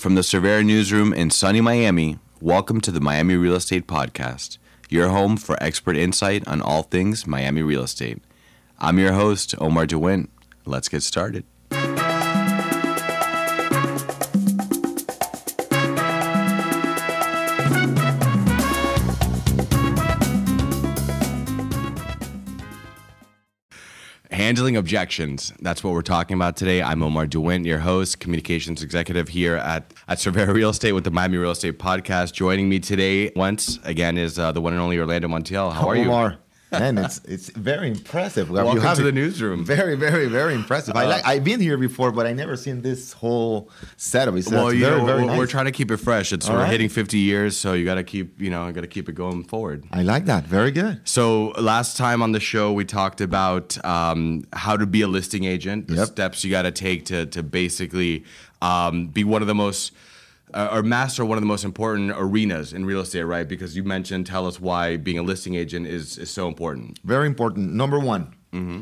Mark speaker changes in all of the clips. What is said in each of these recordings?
Speaker 1: From the Cervera newsroom in sunny Miami, welcome to the Miami Real Estate Podcast, your home for expert insight on all things Miami real estate. I'm your host, Omar DeWint. Let's get started. Handling objections. That's what we're talking about today. I'm Omar DeWint, your host, communications executive here at, at Cervera Real Estate with the Miami Real Estate Podcast. Joining me today, once again, is uh, the one and only Orlando Montiel. How are you?
Speaker 2: Omar. Man, it's it's very impressive.
Speaker 1: Welcome
Speaker 2: You have
Speaker 1: to the newsroom.
Speaker 2: Very, very, very impressive. I
Speaker 1: Uh,
Speaker 2: like. I've been here before, but I never seen this whole setup. It's,
Speaker 1: Well, you
Speaker 2: very,
Speaker 1: know,
Speaker 2: very
Speaker 1: we're,
Speaker 2: nice.
Speaker 1: we're trying to keep it fresh. It's
Speaker 2: All
Speaker 1: we're
Speaker 2: right.
Speaker 1: hitting 50 years, so you got to keep, you know, got to keep it going forward.
Speaker 2: I like that. Very good.
Speaker 1: So last time on the show, we talked about um, how to be a listing agent, the
Speaker 2: Yep.
Speaker 1: steps you got to take to to basically um, be one of the most uh, or master one of the most important arenas in real estate, right? Because you mentioned, tell us why being a listing agent is is so important.
Speaker 2: Very important. Number one,
Speaker 1: Mm-hmm.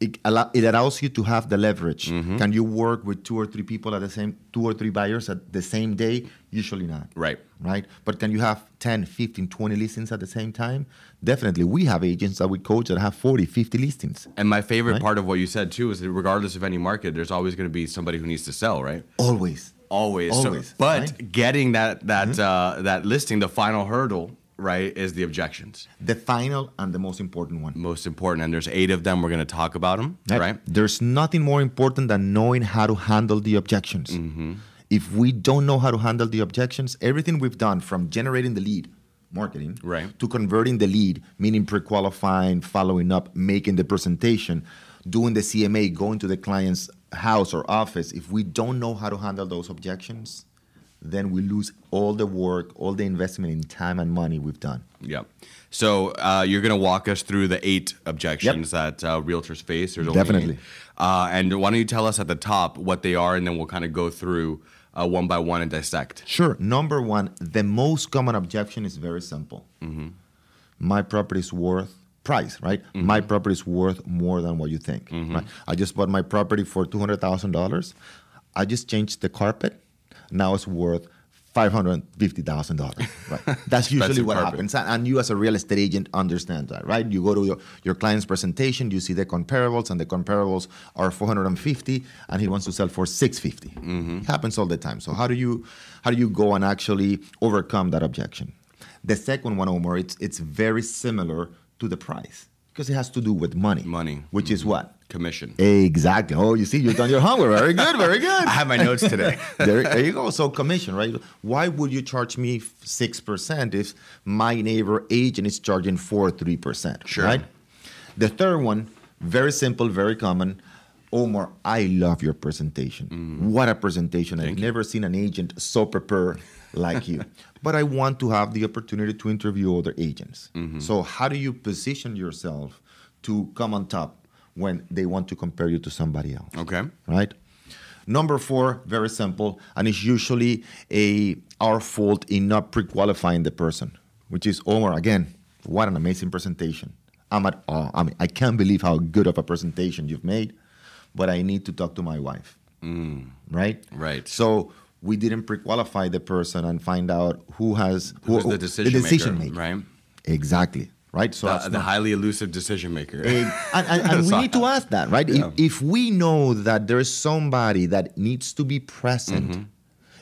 Speaker 2: it, allow, it allows you to have the leverage. Can you work with two or three people at the same, two or three buyers at the same day? Usually not.
Speaker 1: Right.
Speaker 2: Right. But can you have 10, 15, 20 listings at the same time? Definitely. We have agents that we coach that have 40, 50 listings.
Speaker 1: And my favorite
Speaker 2: Right.
Speaker 1: part of what you said too is that regardless of any market, there's always going to be somebody who needs to sell, right?
Speaker 2: Always.
Speaker 1: Always. So- but
Speaker 2: right? Mm-hmm.
Speaker 1: getting that that uh, that listing, the final hurdle, right, is the objections.
Speaker 2: The final and the most important one.
Speaker 1: Most important, and there's eight of them. We're going to talk about them,
Speaker 2: That-
Speaker 1: right?
Speaker 2: There's nothing more important than knowing how to handle the objections.
Speaker 1: Mm-hmm.
Speaker 2: If we don't know how to handle the objections, everything we've done from generating the lead, marketing,
Speaker 1: Right.
Speaker 2: to converting the lead, meaning pre-qualifying, following up, making the presentation, doing the CMA, going to the client's house or office, if we don't know how to handle those objections, then we lose all the work, all the investment in time and money we've done.
Speaker 1: Yeah. So uh, you're going to walk us through the eight objections that uh, realtors face. There's
Speaker 2: Definitely.
Speaker 1: Uh, and why don't you tell us at the top what they are, and then we'll kind of go through uh, one by one and dissect.
Speaker 2: Sure. Number one, the most common objection is very simple. My property is worth price, right? Mm-hmm. My property is worth more than what you think. Mm-hmm. Right? I just bought my property for two hundred thousand dollars. I just changed the carpet. Now it's worth five hundred fifty thousand dollars. Right. That's usually what
Speaker 1: carpet.
Speaker 2: happens, and and you as a real estate agent understand that, right? You go to your, your client's presentation, you see the comparables, and the comparables are 450, and he wants to sell for 650. Mm-hmm. It happens all the time. So how do you how do you go and actually overcome that objection? The second one, Omar, it's it's very similar to the price because it has to do with money.
Speaker 1: Money.
Speaker 2: which is mm-hmm. what
Speaker 1: Commission.
Speaker 2: exactly. Oh, you see, you've done your homework. Very good, very good.
Speaker 1: I have my notes today.
Speaker 2: there, there you go. So commission, right? Why would you charge me six percent if my neighbor agent is charging four three percent?
Speaker 1: Sure.
Speaker 2: Right. The third one, very simple, very common. Omar, I love your presentation. Mm. What a presentation! I've never seen an agent so prepared like you. but I want to have the opportunity to interview other agents. Mm-hmm. So how do you position yourself to come on top when they want to compare you to somebody else?
Speaker 1: Okay.
Speaker 2: right? Number four, very simple, and it's usually a our fault in not pre-qualifying the person, which is Omar. Again, what an amazing presentation! I'm at awe. I mean, I can't believe how good of a presentation you've made, but I need to talk to my wife, mm. right?
Speaker 1: Right.
Speaker 2: So we didn't pre-qualify the person and find out who has who,
Speaker 1: Who's the decision maker, right?
Speaker 2: Exactly. Right. So
Speaker 1: The,
Speaker 2: that's
Speaker 1: the highly elusive decision maker.
Speaker 2: and, and, and- and we need to ask that, right?
Speaker 1: Yeah.
Speaker 2: If, if we know that there is somebody that needs to be present
Speaker 1: Mm-hmm.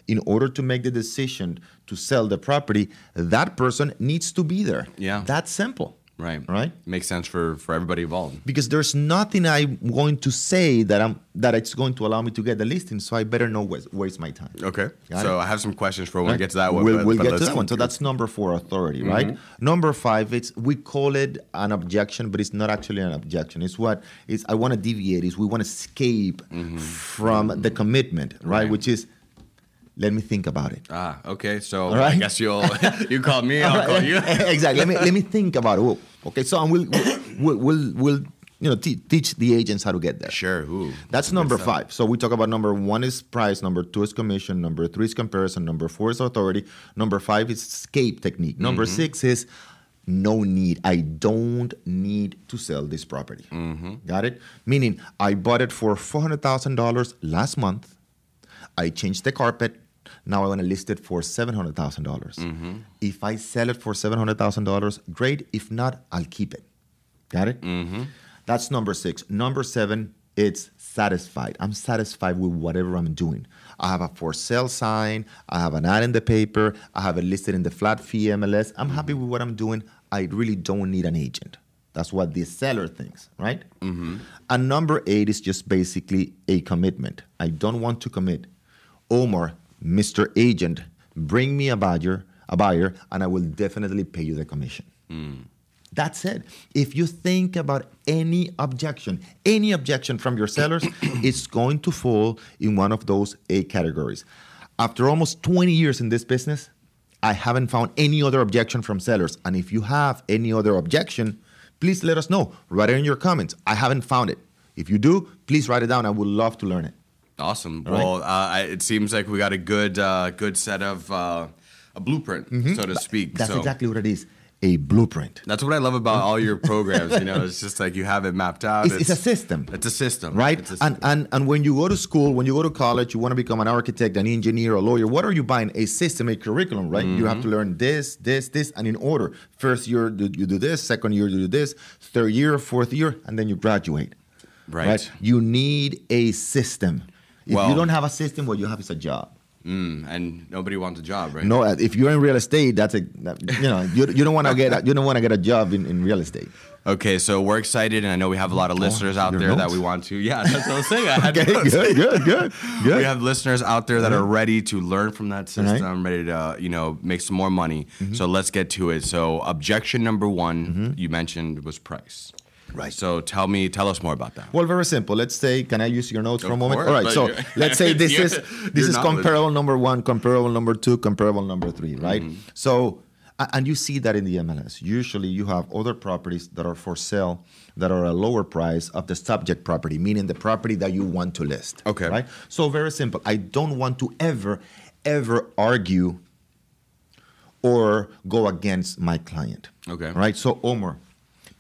Speaker 2: in order to make the decision to sell the property, that person needs to be there.
Speaker 1: Yeah.
Speaker 2: That's simple.
Speaker 1: Right.
Speaker 2: Right?
Speaker 1: Makes sense for, for everybody involved.
Speaker 2: Because there's nothing I'm going to say that I'm that it's going to allow me to get the listing, so I better not waste, waste my time.
Speaker 1: Okay.
Speaker 2: Got
Speaker 1: so
Speaker 2: it.
Speaker 1: I have some questions for when we get to that one.
Speaker 2: We'll,
Speaker 1: but-
Speaker 2: we'll
Speaker 1: but
Speaker 2: get to
Speaker 1: Mm-hmm.
Speaker 2: that one. So that's number four, authority, right? Number five, it's we call it an objection, but it's not actually an objection. It's what is I want to deviate. Is we want to escape from the commitment, right?
Speaker 1: Mm-hmm. Right.
Speaker 2: Which is let me think about it.
Speaker 1: Ah, okay. So
Speaker 2: right.
Speaker 1: I guess you'll you call me, I'll
Speaker 2: All
Speaker 1: call you.
Speaker 2: exactly. Let me let me think about it. Okay, so and we'll we'll we'll, we'll you know te- teach the agents how to get there.
Speaker 1: Sure. Ooh,
Speaker 2: That's number five. So we talk about number one is price, number two is commission, number three is comparison, number four is authority, number five is escape technique, number
Speaker 1: Mm-hmm.
Speaker 2: six is no need. I don't need to sell this property.
Speaker 1: Mm-hmm.
Speaker 2: Got it? Meaning I bought it for four hundred thousand dollars last month. I changed the carpet. Now I want to list it for seven hundred thousand dollars. Mm-hmm. If I sell it for seven hundred thousand dollars, great. If not, I'll keep it. Got it? Mm-hmm. That's number six. Number seven, it's satisfied. I'm satisfied with whatever I'm doing. I have a for sale sign. I have an ad in the paper. I have it listed in the flat fee MLS. I'm mm-hmm. happy with what I'm doing. I really don't need an agent. That's what the seller thinks, right? And number eight is just basically a commitment. I don't want to commit. Omar, Mr. Agent, bring me a buyer, a buyer, and I will definitely pay you the commission. Hmm. That's it. If you think about any objection, any objection from your sellers, it's going to fall in one of those eight categories. After almost 20 years in this business, I haven't found any other objection from sellers. And if you have any other objection, please let us know. Write it in your comments. I haven't found it. If you do, please write it down. I would love to learn it.
Speaker 1: Awesome.
Speaker 2: All right.
Speaker 1: Well, uh, I- it seems like we got a good uh, good set of uh, a blueprint, so to speak.
Speaker 2: Mm-hmm. That's
Speaker 1: so
Speaker 2: exactly what it is a blueprint.
Speaker 1: that's what I love about all your programs. You know, it's just like you have it mapped out.
Speaker 2: It's, it's a system.
Speaker 1: It's a system,
Speaker 2: right?
Speaker 1: It's a
Speaker 2: And, and and when you go to school, when you go to college, you want to become an architect, an engineer, a lawyer. What are you buying? A system, a curriculum, right? You have to learn this, this, this, and in order. First year you you do this, second year you do this, third year, fourth year, and then you graduate.
Speaker 1: Right.
Speaker 2: You need a system. If
Speaker 1: Well-
Speaker 2: you don't have a system, what you have is a job.
Speaker 1: Mm, and nobody wants a job, right?
Speaker 2: No, uh, if you're in real estate, that's a that- you know you, you don't want to get a, you don't want to get a job in, in real estate.
Speaker 1: Okay, so we're excited, and I know we have a lot of listeners out there that we want to. Yeah, that's what I was saying. I had
Speaker 2: Okay,
Speaker 1: notes.
Speaker 2: good, good, good, good.
Speaker 1: We have listeners out there that are ready to learn from that
Speaker 2: Right.
Speaker 1: system, ready to you know make some more money. So let's get to it. So objection number one you mentioned was price.
Speaker 2: Right.
Speaker 1: So tell me, tell us more about that.
Speaker 2: Well, very simple. Let's say, can I use your notes for a moment?
Speaker 1: course,
Speaker 2: All right. So let's say this is this is comparable number one, comparable number two, comparable number three, right?
Speaker 1: Mm-hmm.
Speaker 2: So, and you see that in the MLS. Usually, you have other properties that are for sale that are a lower price of the subject property, meaning the property that you want to list.
Speaker 1: Okay.
Speaker 2: Right. So very simple. I don't want to ever, ever argue or go against my client.
Speaker 1: Okay.
Speaker 2: Right. So Omar,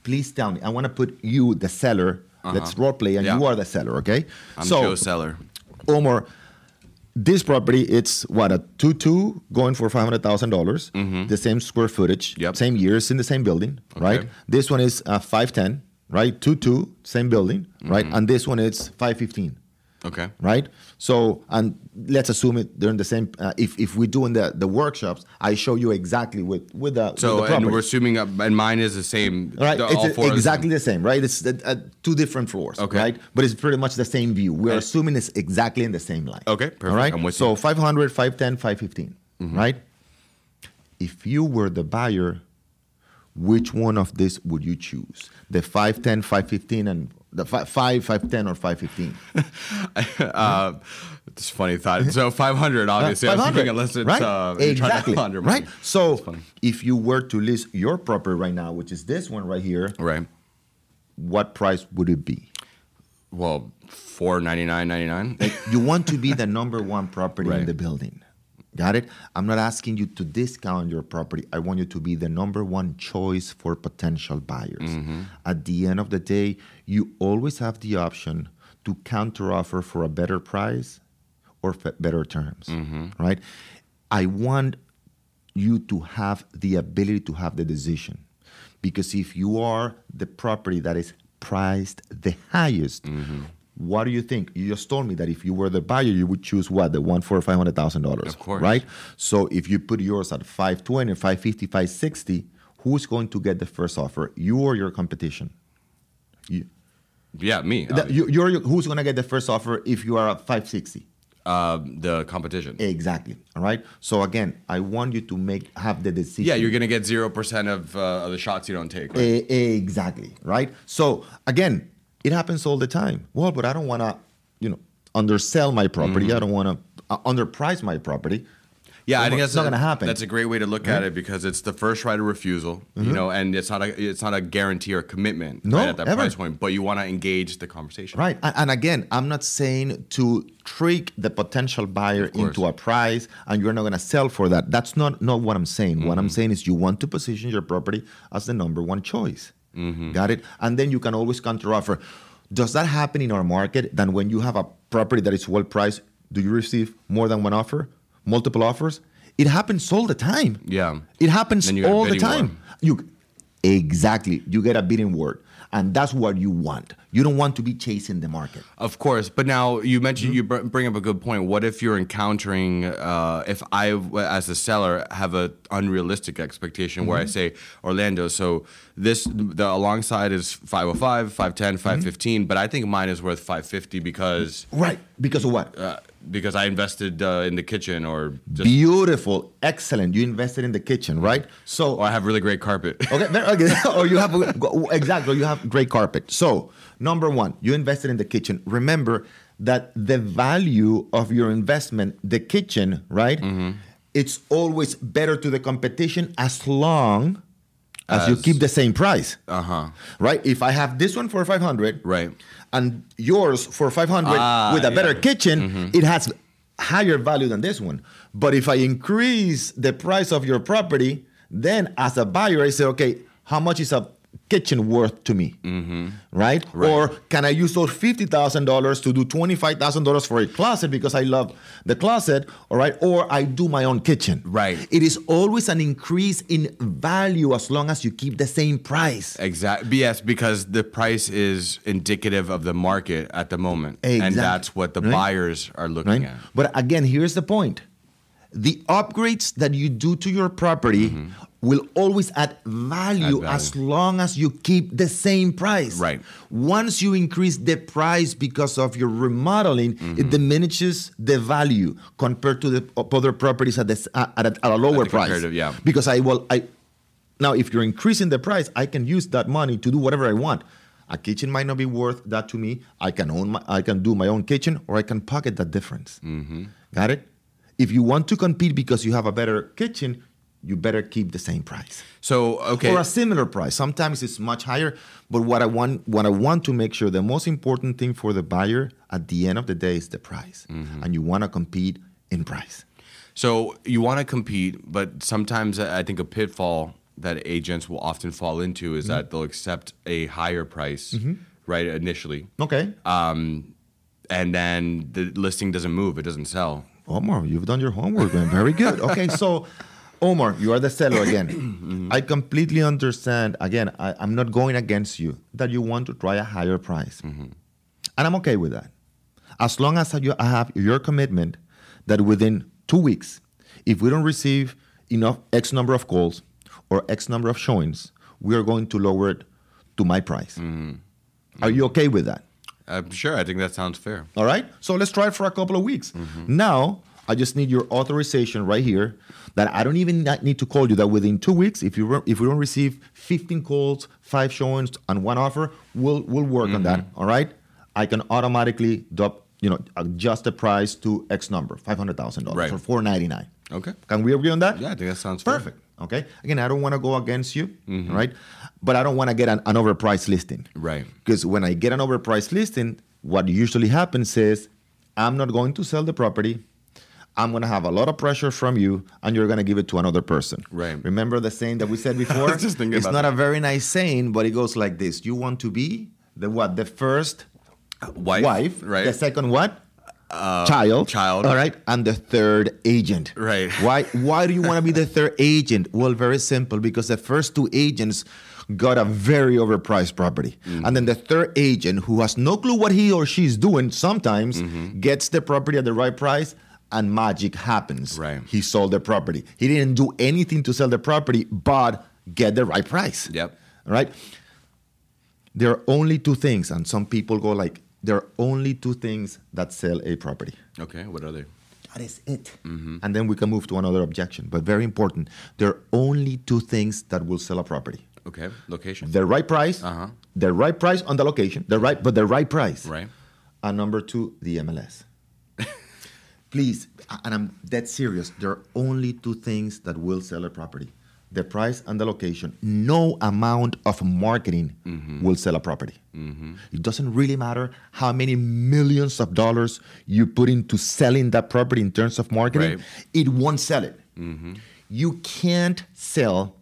Speaker 2: please tell me. I want to put you, the seller. Let's role play, and
Speaker 1: Uh-huh. Yeah.
Speaker 2: you are the seller. Okay.
Speaker 1: I'm
Speaker 2: so
Speaker 1: Joe Seller.
Speaker 2: Omar, this property it's what a two two going for five hundred thousand dollars. The same square footage,
Speaker 1: Mm-hmm. Yep.
Speaker 2: same years in the same building, right? This one is uh, five ten, right? Two two, same building, right?
Speaker 1: Mm-hmm.
Speaker 2: And this one is five fifteen
Speaker 1: Okay.
Speaker 2: right? So, and let's assume it they're the same. Uh, if if we're doing the the workshops, I show you exactly with with the
Speaker 1: So
Speaker 2: with the
Speaker 1: and we're assuming, uh, and mine is the same.
Speaker 2: Right,
Speaker 1: the-
Speaker 2: it's
Speaker 1: are the
Speaker 2: exactly
Speaker 1: same.
Speaker 2: the same, right? It's uh, uh, two different floors,
Speaker 1: Okay.
Speaker 2: right? But it's pretty much the same view. We're
Speaker 1: And-
Speaker 2: assuming it's exactly in the same line.
Speaker 1: Okay, perfect.
Speaker 2: All right.
Speaker 1: I'm with
Speaker 2: so
Speaker 1: you.
Speaker 2: 500, 510, 515,
Speaker 1: Mm-hmm.
Speaker 2: right? If you were the buyer, which one of these would you choose? The 510, 515, and the fi- 5, 510, or 515?
Speaker 1: uh, it's a funny thought. So 500, obviously. I was
Speaker 2: 500,
Speaker 1: thinking unless it's
Speaker 2: right?
Speaker 1: uh,
Speaker 2: exactly, right? So if you were to list your property right now, which is this one right here,
Speaker 1: Right.
Speaker 2: what price would it be?
Speaker 1: Well, four ninety nine ninety nine.
Speaker 2: You want to be the number one property in the building. Got it? I'm not asking you to discount your property. I want you to be the number one choice for potential buyers.
Speaker 1: Mm-hmm.
Speaker 2: At the end of the day, you always have the option to counteroffer for a better price or f- better terms.
Speaker 1: Mm-hmm.
Speaker 2: Right? I want you to have the ability to have the decision. Because if you are the property that is priced the highest,
Speaker 1: Mm-hmm.
Speaker 2: what do you think? You just told me that if you were the buyer, you would choose what? The one for five hundred thousand dollars. Right? So if you put yours at 520, 550, 560, who's going to get the first offer? You or your competition? You,
Speaker 1: Yeah, me.
Speaker 2: you, you're, who's going to get the first offer if you are at 560?
Speaker 1: uh, the competition.
Speaker 2: Exactly. All right. So again, I want you to make have the decision.
Speaker 1: Yeah, you're gonna get zero percent of, uh, of the shots you don't take. Right?
Speaker 2: E- exactly. Right. So again, it happens all the time. Well, but I don't want to, you know, undersell my property.
Speaker 1: Mm-hmm.
Speaker 2: I don't want to uh, underprice my property.
Speaker 1: Yeah, I think that's
Speaker 2: not gonna happen.
Speaker 1: That's a great way to look at it because it's the first right of refusal, you know, and it's not a it's not a guarantee or commitment
Speaker 2: No,
Speaker 1: right, at that
Speaker 2: ever.
Speaker 1: price point. But you want to engage the conversation,
Speaker 2: Right. And, again, I'm not saying to trick the potential buyer into a price and you're not going to sell for that. That's not, not what I'm saying. What I'm
Speaker 1: Mm-hmm.
Speaker 2: saying is you want to position your property as the number one choice.
Speaker 1: Mm-hmm.
Speaker 2: Got it? And then you can always counteroffer. Does that happen in our market? Then when you have a property that is well priced, do you receive more than one offer? Multiple offers, it happens all the time.
Speaker 1: Yeah.
Speaker 2: It happens
Speaker 1: Then you get a
Speaker 2: all the
Speaker 1: bidding war.
Speaker 2: time. You exactly. You get a bidding war, and that's what you want. You don't want to be chasing the market.
Speaker 1: Of course, but now you mentioned
Speaker 2: Mm-hmm.
Speaker 1: you br- bring up a good point. What if you're encountering, uh, if I, as a seller, have a unrealistic expectation where I
Speaker 2: Mm-hmm.
Speaker 1: say Orlando, so this the alongside is 505, 510,
Speaker 2: Mm-hmm.
Speaker 1: 515, but I think mine is worth 550 because
Speaker 2: Right. Because of what?
Speaker 1: uh, because I invested uh, in the kitchen or just
Speaker 2: Beautiful, excellent. You invested in the kitchen, right? So
Speaker 1: I have really great carpet.
Speaker 2: Okay, there- okay. or you have exactly, you have great carpet. So, number one, you invested in the kitchen. Remember that the value of your investment, the kitchen, right?
Speaker 1: Mm-hmm.
Speaker 2: It's always better to the competition as long as, you keep the same price.
Speaker 1: Uh-huh.
Speaker 2: Right? If I have this one for 500,
Speaker 1: Right.
Speaker 2: and yours for 500
Speaker 1: Ah,
Speaker 2: with a better
Speaker 1: yeah. Mm-hmm.
Speaker 2: kitchen, it has higher value than this one. But if I increase the price of your property, then as a buyer, I say, okay, how much is a kitchen worth to me? Right?
Speaker 1: Mm-hmm. Right.
Speaker 2: Or can I use those $50,000 to do $25,000 for a closet because I love the closet? All right. Or I do my own kitchen.
Speaker 1: Right.
Speaker 2: It is always an increase in value as long as you keep the same price.
Speaker 1: Exactly. Yes, because the price is indicative of the market at the moment, and that's what the
Speaker 2: Right.
Speaker 1: buyers are looking
Speaker 2: right?
Speaker 1: at.
Speaker 2: But again, here's the point: the upgrades that you do to your property will always add value.
Speaker 1: Add value.
Speaker 2: as long as you keep the same price.
Speaker 1: Right.
Speaker 2: Once you increase the price because of your remodeling,
Speaker 1: Mm-hmm.
Speaker 2: it diminishes the value compared to the other properties at, the, at, a, at a lower
Speaker 1: the
Speaker 2: price.
Speaker 1: yeah.
Speaker 2: Because I will I now if you're increasing the price, I can use that money to do whatever I want. A kitchen might not be worth that to me. I can own my, I can do my own kitchen, or I can pocket that difference.
Speaker 1: Mm-hmm.
Speaker 2: Got it? If you want to compete because you have a better kitchen, you better keep the same price
Speaker 1: So okay,
Speaker 2: or a similar price. Sometimes it's much higher, but what I want what I want to make sure the most important thing for the buyer at the end of the day is the price,
Speaker 1: Mm-hmm.
Speaker 2: and you want to compete in price.
Speaker 1: So you want to compete, but sometimes I think a pitfall that agents will often fall into
Speaker 2: Mm-hmm.
Speaker 1: is that they'll accept a higher price, right, initially,
Speaker 2: Okay,
Speaker 1: um, and then the listing doesn't move, it doesn't sell.
Speaker 2: Omar, you've done your homework, man. Very good. Okay, so Omar, you are the seller again. Mm-hmm. I completely understand. Again, I, I'm not going against you that you want to try a higher price, mm-hmm. and I'm okay with that, as long as I have your commitment that within two weeks, if we don't receive enough X number of calls or X number of showings, we are going to lower it to my price. Mm-hmm. Are you okay with that?
Speaker 1: I'm sure. I think that sounds fair.
Speaker 2: All right. So let's try it for a couple of weeks. Now, I just need your authorization right here that I don't even need to call you that within two weeks, if you re- if we don't receive 15 calls, five showings, and one offer, we'll we'll work on that. Mm-hmm. All right. I can automatically dub, you know uh, adjust the price to X number, five hundred thousand
Speaker 1: Right.
Speaker 2: dollars or four ninety nine.
Speaker 1: Okay.
Speaker 2: Can we agree on that?
Speaker 1: Yeah, I think that sounds fair.
Speaker 2: Perfect. Okay. Again, I don't want to go against you, mm-hmm. right? But I don't want to get an, an overpriced listing.
Speaker 1: Right.
Speaker 2: Because when I get an overpriced listing, what usually happens is I'm not going to sell the property. I'm going to have a lot of pressure from you, and you're going to give it to another person.
Speaker 1: Right.
Speaker 2: Remember the saying that we said before?
Speaker 1: just thinking
Speaker 2: it's not a very nice saying, but it goes like this: You want to be the what? The first
Speaker 1: Wife,
Speaker 2: wife,
Speaker 1: right?
Speaker 2: The second what? child,
Speaker 1: child.
Speaker 2: All right, and the third agent.
Speaker 1: Right.
Speaker 2: Why? Why do you want to be the third agent? Well, very simple. Because the first two agents got a very overpriced property,
Speaker 1: Mm-hmm.
Speaker 2: and then the third agent, who has no clue what he or she is doing, sometimes
Speaker 1: Mm-hmm.
Speaker 2: gets the property at the right price. And magic happens.
Speaker 1: Right.
Speaker 2: He sold the property. He didn't do anything to sell the property, but get the right price.
Speaker 1: Yep.
Speaker 2: All right. There are only two things, and some people go like, there are only two things that sell a property.
Speaker 1: Okay. What are they?
Speaker 2: That is it. And then we can move to another objection. But very important, there are only two things that will sell a property:
Speaker 1: Okay. Location.
Speaker 2: the right price,
Speaker 1: Uh-huh.
Speaker 2: the right price on the location, the right, but the right price.
Speaker 1: Right.
Speaker 2: And number two, the MLS. Please, and I'm dead serious. There are only two things that will sell a property: the price and the location. No amount of marketing
Speaker 1: Mm-hmm.
Speaker 2: will sell a property. It doesn't really matter how many millions of dollars you put into selling that property in terms of marketing.
Speaker 1: Right.
Speaker 2: It won't sell it.
Speaker 1: Mm-hmm.
Speaker 2: You can't sell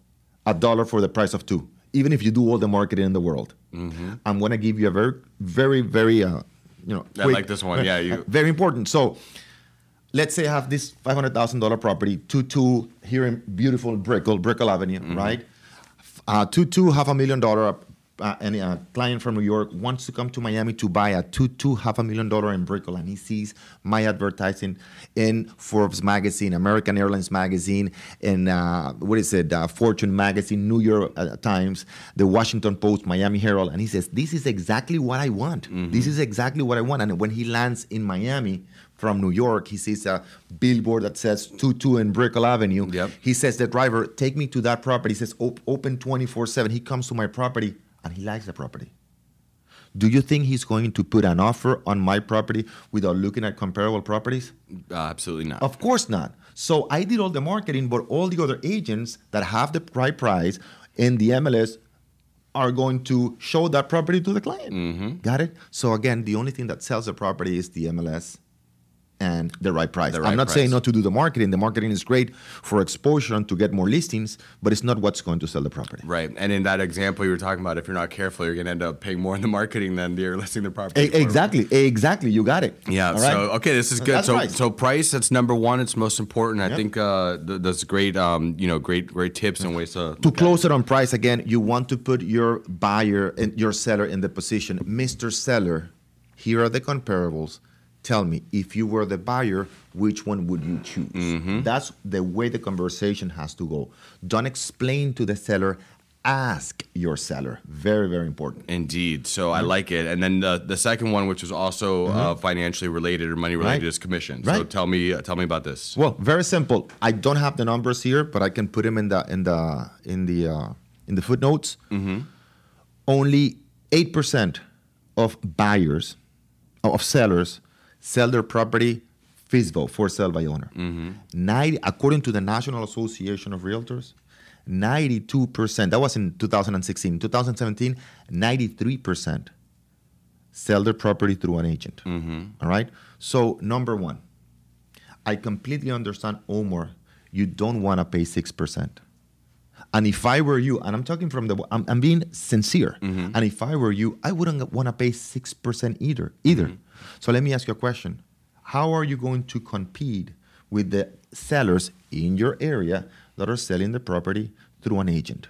Speaker 2: a dollar for the price of two, even if you do all the marketing in the world.
Speaker 1: Mm-hmm.
Speaker 2: I'm going to give you a very, very, very, uh, you know,
Speaker 1: I like this one. Yeah, you-
Speaker 2: very important. So, let's say I have this five hundred thousand dollar property, two two here in beautiful Brickell, Brickell Avenue, right? Uh, two two half a million dollar. Uh, and a client from New York wants to come to Miami to buy a two two half a million dollar in Brickell, and he sees my advertising in Forbes magazine, American Airlines magazine, in uh, what is it, uh, Fortune magazine, New York uh, Times, the Washington Post, Miami Herald, and he says, "This is exactly what I want. This is exactly what I want." And when he lands in Miami from New York, he sees a billboard that says 22 in Brickell Avenue.
Speaker 1: Yep.
Speaker 2: He says, the driver, take me to that property. He says, "Op- open 24 7. He comes to my property and he likes the property. Do you think he's going to put an offer on my property without looking at comparable properties?
Speaker 1: Uh, absolutely not.
Speaker 2: Of course not. So I did all the marketing, but all the other agents that have the right price in the MLS are going to show that property to the client. Got it? So again, the only thing that sells a property is the MLS and the right price.
Speaker 1: The right
Speaker 2: I'm not saying not to do the marketing. The marketing is great for exposure and to get more listings, but it's not what's going to sell the property.
Speaker 1: Right. And in that example you were talking about, if you're not careful, you're going to end up paying more in the marketing than you're listing the property.
Speaker 2: E-
Speaker 1: for.
Speaker 2: exactly, exactly. You got it.
Speaker 1: Yeah.
Speaker 2: All right?
Speaker 1: So okay, this is good.
Speaker 2: That's
Speaker 1: so
Speaker 2: right.
Speaker 1: so price that's number one. It's most important. I
Speaker 2: Yep.
Speaker 1: think uh, th- that's great. Um, you know, great great tips and ways to
Speaker 2: to close it on price again, you want to put your buyer and your seller in the position, Mr. Seller, here are the comparables. Tell me, if you were the buyer, which one would you choose?
Speaker 1: Mm-hmm.
Speaker 2: That's the way the conversation has to go. Don't explain to the seller, ask your seller. Very, very important.
Speaker 1: Indeed. So I like it. And then the, the second one, which was also uh, financially related or money related,
Speaker 2: Mm-hmm. Right.
Speaker 1: is commission. So tell me uh, tell me about this.
Speaker 2: Well, very simple. I don't have the numbers here, but I can put them in the in the in the uh, in the footnotes. Only eight percent of buyers of sellers sell their property FISBO for sale by owner. 90, according to the National Association of Realtors, 92%, that was in 2016. 2017, 93% sell their property through an agent. Mm-hmm. All right? So, number one, I completely understand, Omar, you don't want to pay 6%. And if I were you, and I'm talking from the, I'm, I'm being sincere. Mm-hmm. And if I were you, I wouldn't want to pay 6% either. Either. Mm-hmm. So let me ask you a question. How are you going to compete with the sellers in your area that are selling the property through an agent?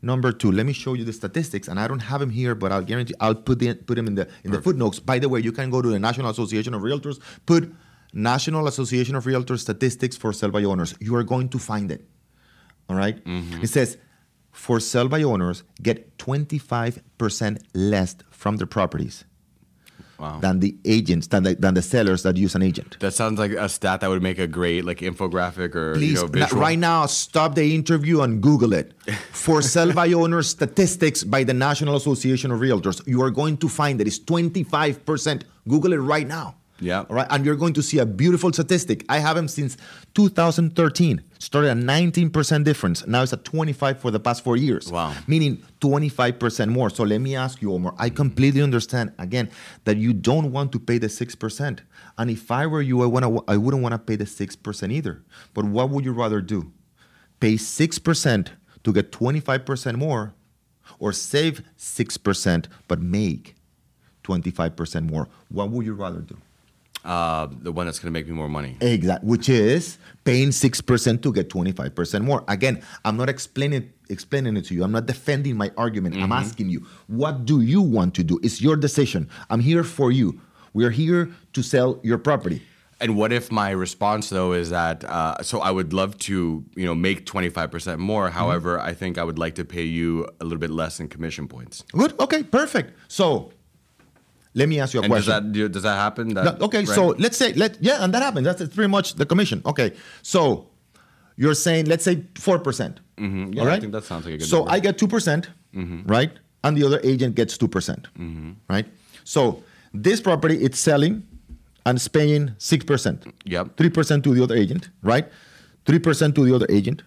Speaker 2: Number two, let me show you the statistics, and I don't have them here, but I'll guarantee I'll put the, put them in the in the footnotes. By the way, you can go to the National Association of Realtors, put National Association of Realtors statistics for sell by owners. You are going to find it. All right? Mm-hmm. It says for sell by owners get 25% less from their properties
Speaker 1: Wow.
Speaker 2: than the agents, than the, than the sellers that use an agent.
Speaker 1: That sounds like a stat that would make a great like infographic or
Speaker 2: Please,
Speaker 1: you know,
Speaker 2: right now, stop the interview and Google it. For sell by owners statistics by the National Association of Realtors, you are going to find that it's 25%. Google it right now.
Speaker 1: Yeah.
Speaker 2: All right. And you're going to see a beautiful statistic. I have them since 2013. Started at 19% difference. Now it's at 25 for the past four years.
Speaker 1: Wow.
Speaker 2: Meaning 25% more. So let me ask you, Omar. I completely understand again that you don't want to pay the 6%. And if I were you, I wanna I wouldn't want to pay the 6% either. But what would you rather do? Pay 6% to get 25% more or save 6% but make 25% more? What would you rather do?
Speaker 1: Uh, the one that's going to make me more money.
Speaker 2: Exactly, which is paying six percent to get twenty five percent more. Again, I'm not explaining explaining it to you. I'm not defending my argument. I'm asking you, what do you want to do? It's your decision. I'm here for you. We're here to sell your property.
Speaker 1: And what if my response though is that uh, so I would love to you know make twenty five percent more.
Speaker 2: Mm-hmm.
Speaker 1: However, I think I would like to pay you a little bit less in commission points.
Speaker 2: Good. Okay. Perfect. So, let me ask you a
Speaker 1: And does
Speaker 2: question.
Speaker 1: that does that happen? That,
Speaker 2: No, okay,
Speaker 1: right?
Speaker 2: so let's say let yeah, and that happens. That's pretty much the commission. Okay, so you're saying let's say four percent.
Speaker 1: Mhm. Yeah,
Speaker 2: all
Speaker 1: I think that sounds like a good
Speaker 2: So
Speaker 1: number. Mm-hmm.
Speaker 2: I get two percent, right, and the other agent gets two percent, right. So this property it's selling and paying six percent.
Speaker 1: Yep.
Speaker 2: Three percent to the other agent, right? Three percent to the other agent.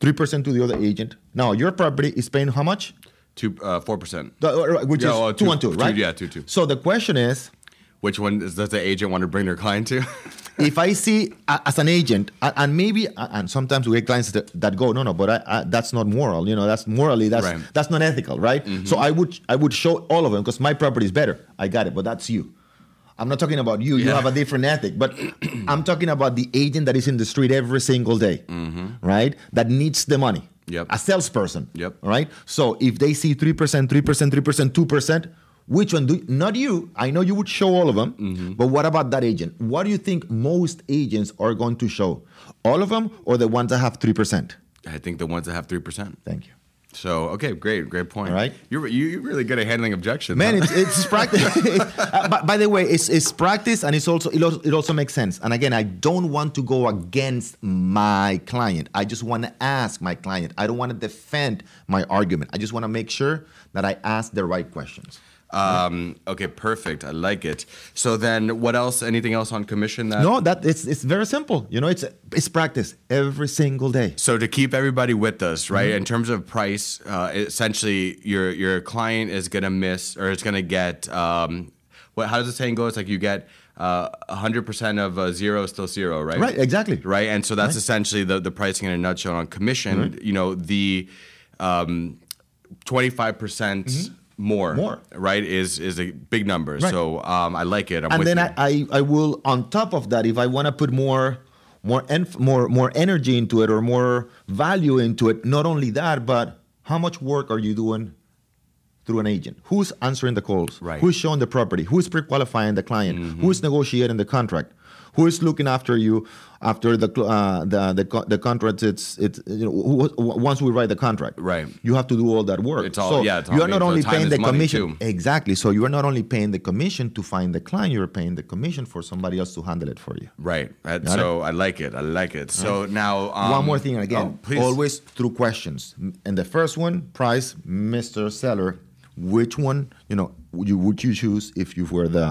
Speaker 2: Three percent to the other agent. Now your property is paying how much?
Speaker 1: Two uh, four percent.
Speaker 2: Uh, Which
Speaker 1: Yeah,
Speaker 2: is
Speaker 1: well,
Speaker 2: two,
Speaker 1: two-
Speaker 2: and two,
Speaker 1: two,
Speaker 2: right?
Speaker 1: yeah, two, two.
Speaker 2: So the question is,
Speaker 1: Which one does the agent want to bring their client to?
Speaker 2: if I see uh, as an agent, uh, and maybe, uh, and sometimes we get clients that, that go, no, no, but I, I, that's not moral. You know, that's morally, that's
Speaker 1: Right. Mm-hmm.
Speaker 2: that's not ethical, right? So I would I would show all of them because my property is better. I got it, but that's you. I'm not talking about you. You have a different ethic, but I'm talking about the agent that is in the street every single day, right? That needs the money.
Speaker 1: Yep.
Speaker 2: A salesperson.
Speaker 1: Yep.
Speaker 2: Right. So if they see three percent, three percent, three percent, two percent, which one do? Not you. I know you would show all of them,
Speaker 1: Mm-hmm.
Speaker 2: but what about that agent? What do you think most agents are going to show? All of them, or the ones that have three percent?
Speaker 1: I think the ones that have three percent.
Speaker 2: Thank you.
Speaker 1: So okay, great, great point.
Speaker 2: All right.
Speaker 1: you're you- you're really good at handling objections.
Speaker 2: Man,
Speaker 1: huh?
Speaker 2: it's, it's practice. Uh, but by the way, it's, it's practice and it's also it, also it also makes sense. And again, I don't want to go against my client. I just want to ask my client. I don't want to defend my argument. I just want to make sure that I ask the right questions.
Speaker 1: Um, okay, perfect. I like it. So then, what else? Anything else on commission? That
Speaker 2: No, that it's it's very simple. You know, it's it's practice every single day.
Speaker 1: So to keep everybody with us, right?
Speaker 2: Mm-hmm.
Speaker 1: In terms of price, uh, essentially your your client is gonna miss or it's gonna get um, what? How does the saying go? It's like you get uh, hundred percent of uh, zero is still zero, right?
Speaker 2: Right, exactly.
Speaker 1: Right, and so that's
Speaker 2: Right.
Speaker 1: essentially the the pricing in a nutshell on commission. You know the Um, twenty five percent more,
Speaker 2: Mm-hmm. More.
Speaker 1: more, right? Is is a big number.
Speaker 2: Right.
Speaker 1: So um, I like it. I'm
Speaker 2: and
Speaker 1: with
Speaker 2: then. I, I I will on top of that if I want to put more more enf- more more energy into it or more value into it not only that but how much work are you doing through an agent who's answering the calls
Speaker 1: Right.
Speaker 2: who's showing the property who's pre-qualifying the client
Speaker 1: Mm-hmm.
Speaker 2: who's negotiating the contract who is looking after you after the uh, the the, the contract it's it's you know who, once we write the contract
Speaker 1: Right.
Speaker 2: you have to do all that work
Speaker 1: It's all-
Speaker 2: so
Speaker 1: yeah, it's
Speaker 2: you are not.
Speaker 1: So
Speaker 2: only paying the commission. Exactly. So you are not only paying the commission to find the client, you're paying the commission for somebody else to handle it for you.
Speaker 1: right. That-
Speaker 2: Got it?
Speaker 1: so I like it. I like it. So now um,
Speaker 2: One more thing again,
Speaker 1: oh, please.
Speaker 2: always through questions. And the first one, price, Mr. Seller, which one, you know, would you would you choose if you were the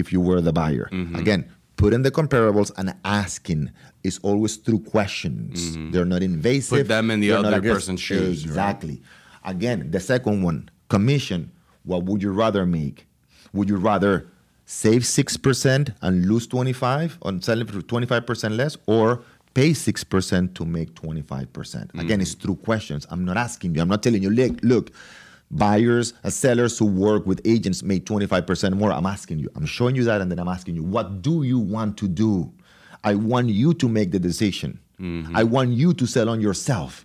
Speaker 2: if you were the buyer?
Speaker 1: Mm-hmm.
Speaker 2: Again, put in the comparables and asking is always through questions. They're not invasive.
Speaker 1: Mm-hmm. Put them in the other person's shoes, right?
Speaker 2: Exactly. Again, the second one, commission. What would you rather make? Would you rather save six percent and lose twenty five on selling for twenty five percent less, or pay six percent to make twenty five percent? Again, it's through questions. I'm not asking you. I'm not telling you. Look, look. Buyers, uh, sellers who work with agents make 25% more. I'm asking you. I'm showing you that, and then I'm asking you, what do you want to do? I want you to make the decision. I want you to sell on yourself.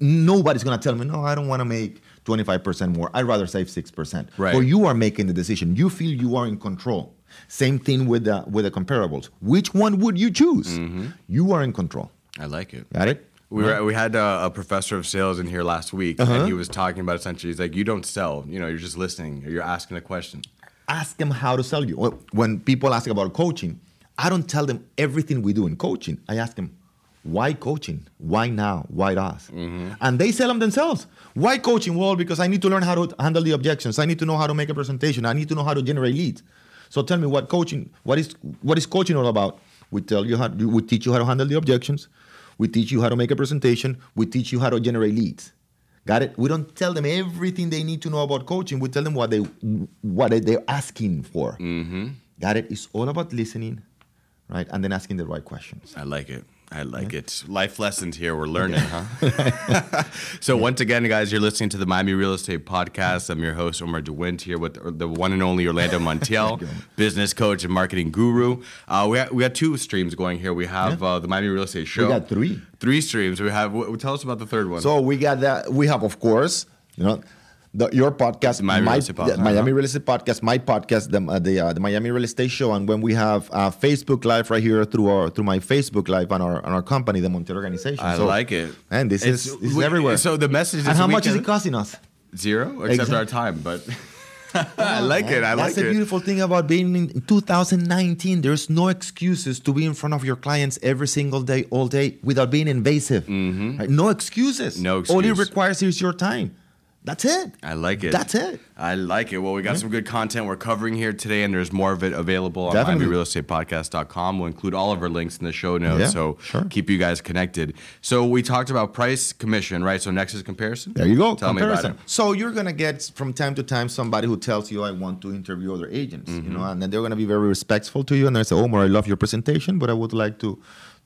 Speaker 2: Nobody's gonna tell me, no, I don't want to make 25% more. I'd rather save 6%.
Speaker 1: Right.
Speaker 2: Or you are making the decision. You feel you are in control. Same thing with the with the comparables. Which one would you choose?
Speaker 1: Mm-hmm.
Speaker 2: You are in control.
Speaker 1: I like it.
Speaker 2: Got it?
Speaker 1: We were, we had a, a professor of sales in here last week,
Speaker 2: Uh-huh.
Speaker 1: and he was talking about essentially, he's like, you don't sell, you know, you're just listening, or you're asking a question.
Speaker 2: Ask them how to sell you. When people ask about coaching, I don't tell them everything we do in coaching. I ask them, why coaching? Why now? Why us?
Speaker 1: Mm-hmm.
Speaker 2: And they sell them themselves. Why coaching? Well, because I need to learn how to handle the objections. I need to know how to make a presentation. I need to know how to generate leads. So tell me what coaching, what is what is coaching all about? We tell you how we teach you how to handle the objections. We teach you how to make a presentation. We teach you how to generate leads. Got it? We don't tell them everything they need to know about coaching. We tell them what they what they're asking for.
Speaker 1: Mm-hmm.
Speaker 2: Got it? It's all about listening, right? And then asking the right questions.
Speaker 1: I like it. I like it. Life lessons here. We're learning, huh? so once again, guys, you're listening to the Miami Real Estate Podcast. I'm your host, Omar DeWint, here with the one and only Orlando Montiel, business coach and marketing guru. Uh, we, ha- we got two streams going here. We have uh, the Miami Real Estate Show.
Speaker 2: We got three.
Speaker 1: Three streams. We have. W- tell us about the third one.
Speaker 2: So we got that. We have, of course, you know, the, your podcast,
Speaker 1: Miami
Speaker 2: my,
Speaker 1: Real Estate Podcast,
Speaker 2: the Miami. Real Estate Podcast, my podcast, the uh, the, uh, the Miami Real Estate Show, and when we have uh, Facebook Live right here through our through my Facebook Live on our on our company, the Montiel Organization.
Speaker 1: I
Speaker 2: So-
Speaker 1: like it.
Speaker 2: And this is
Speaker 1: It's-
Speaker 2: this is everywhere.
Speaker 1: So the message.
Speaker 2: Is
Speaker 1: and
Speaker 2: how much is it costing us?
Speaker 1: Zero, except
Speaker 2: Exact-
Speaker 1: our time. But I like it. I
Speaker 2: That's
Speaker 1: like it.
Speaker 2: That's the beautiful thing about being in 2019. There's no excuses to be in front of your clients every single day, all day, without being invasive. Right? No excuses.
Speaker 1: Mm-hmm. No
Speaker 2: All it requires is your time. That's it.
Speaker 1: I like it.
Speaker 2: That's it.
Speaker 1: I like it. Well, we got some good content we're covering here today, and there's more of it available on
Speaker 2: Definitely.
Speaker 1: MiamiRealEstatePodcast.com. We'll include all of our links in the show notes,
Speaker 2: Yeah,
Speaker 1: so
Speaker 2: sure.
Speaker 1: keep you guys connected. So we talked about price commission, right? So next is comparison.
Speaker 2: There you go.
Speaker 1: Tell me about
Speaker 2: comparison.
Speaker 1: it.
Speaker 2: So you're gonna get from time to time somebody who tells you, "I want to interview other agents," you mm-hmm. know, and then they're gonna be very respectful to you, and they say, oh, "Omar, I love your presentation, but I would like to."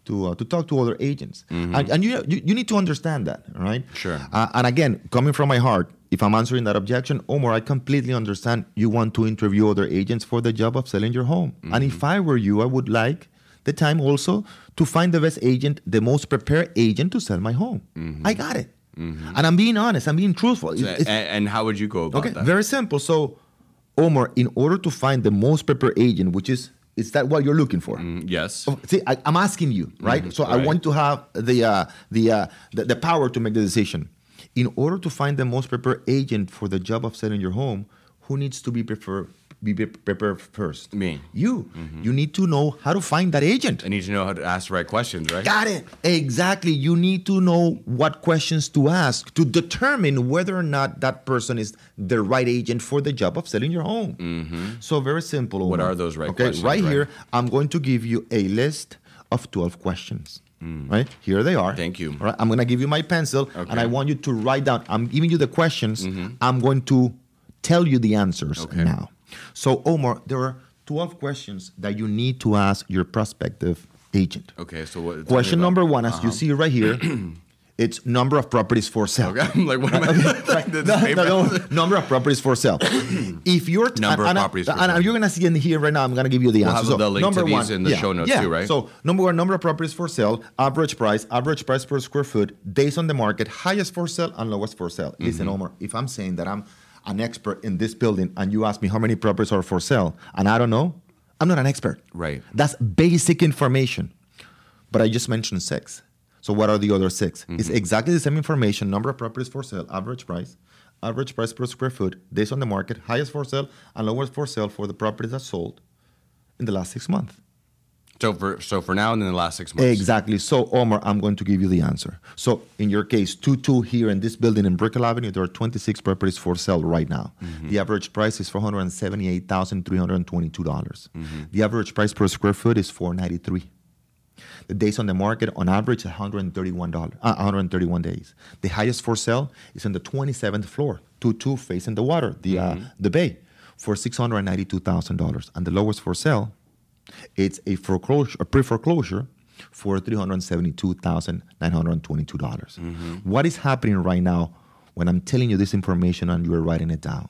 Speaker 2: To, uh, to talk to other agents, and, and you, you you need to understand that, right?
Speaker 1: Sure.
Speaker 2: Uh, and again, coming from my heart, if I'm answering that objection, Omar, I completely understand you want to interview other agents for the job of selling your home. And if I were you, I would like the time also to find the best agent, the most prepared agent to sell my home. I got it. And I'm being honest, I'm being truthful. It's-
Speaker 1: and, and how would you go about
Speaker 2: Okay,
Speaker 1: that?
Speaker 2: very simple. So, Omar, in order to find the most prepared agent, which is is that what you're looking for?
Speaker 1: Mm, yes.
Speaker 2: Oh, See, I, I'm asking you, right? so I want to have the, uh, the, uh, the the power to make the decision. In order to find the most prepared agent for the job of selling your home, who needs to be prepared? Be pre- prepared first.
Speaker 1: Me.
Speaker 2: You. You need to know how to find that agent.
Speaker 1: I need to know how to ask the right questions, right?
Speaker 2: Got it. Exactly. You need to know what questions to ask to determine whether or not that person is the right agent for the job of selling your home. So very simple.
Speaker 1: Mm-hmm. What are those right
Speaker 2: okay,
Speaker 1: questions,
Speaker 2: Right
Speaker 1: right?
Speaker 2: here, I'm going to give you a list of 12 questions. Right here they are.
Speaker 1: Mm. Thank you.
Speaker 2: All right, I'm going to give you my pencil, and I want you to write down. I'm giving you the questions. I'm going to tell you the answers
Speaker 1: Okay.
Speaker 2: now. So Omar, there are 12 questions that you need to ask your prospective agent.
Speaker 1: Okay, so what?
Speaker 2: Question number one, as
Speaker 1: Uh-huh.
Speaker 2: you see right here, it's number of properties for sale.
Speaker 1: Okay, I'm like, what am I? like this
Speaker 2: No, no, no, number of properties for sale. if you're
Speaker 1: Number of
Speaker 2: and, and
Speaker 1: properties for
Speaker 2: and
Speaker 1: sale.
Speaker 2: you're gonna see in here right now. I'm gonna give you the
Speaker 1: We'll
Speaker 2: answer.
Speaker 1: have the link to
Speaker 2: number
Speaker 1: these
Speaker 2: one,
Speaker 1: in the
Speaker 2: yeah,
Speaker 1: show notes
Speaker 2: yeah.
Speaker 1: too, right?
Speaker 2: So number one, number of properties for sale, average price, average price per square foot, days on the market, highest for sale and lowest for sale. Listen,
Speaker 1: Mm-hmm.
Speaker 2: Omar, if I'm saying that I'm an expert in this building and you ask me how many properties are for sale and I don't know, I'm not an expert.
Speaker 1: Right.
Speaker 2: That's basic information. But I just mentioned six. So what are the other 6 mm-hmm. It's exactly the same information: number of properties for sale, average price, average price per square foot, days on the market, highest for sale, and lowest for sale for the properties that sold in the last six months.
Speaker 1: So for so for now and in the last six months.
Speaker 2: Exactly. So Omar, I'm going to give you the answer. So in your case, two two here in this building in Brickell Avenue, there are 26 properties for sale right now. The average price is $478,322. dollars The average price per square foot is 493. The days on the market on average 131 dollars, uh, 131 days. The highest for sale is on the 27th floor, two two facing the water, the uh, the bay, for 692 thousand dollars, and the lowest for sale, it's a foreclosure, a pre-foreclosure, for 372 thousand nine hundred twenty-two dollars. What is happening right now when I'm telling you this information and you are writing it down?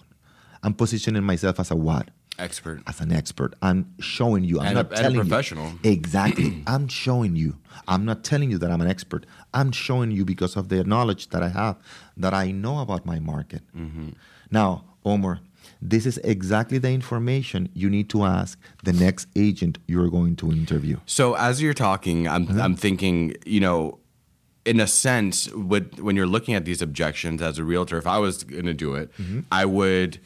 Speaker 2: I'm positioning myself as a what?
Speaker 1: Expert.
Speaker 2: as an expert. I'm showing you. I'm
Speaker 1: And a-
Speaker 2: not
Speaker 1: a
Speaker 2: telling
Speaker 1: professional.
Speaker 2: you. Exactly. I'm showing you. I'm not telling you that I'm an expert. I'm showing you because of the knowledge that I have, that I know about my market.
Speaker 1: Mm-hmm.
Speaker 2: Now, Omar, this is exactly the information you need to ask the next agent you're going to interview.
Speaker 1: So as you're talking, I'm
Speaker 2: Uh-huh.
Speaker 1: I'm thinking, you know, in a sense, with when you're looking at these objections as a realtor, if I was going to do it,
Speaker 2: Mm-hmm.
Speaker 1: I would.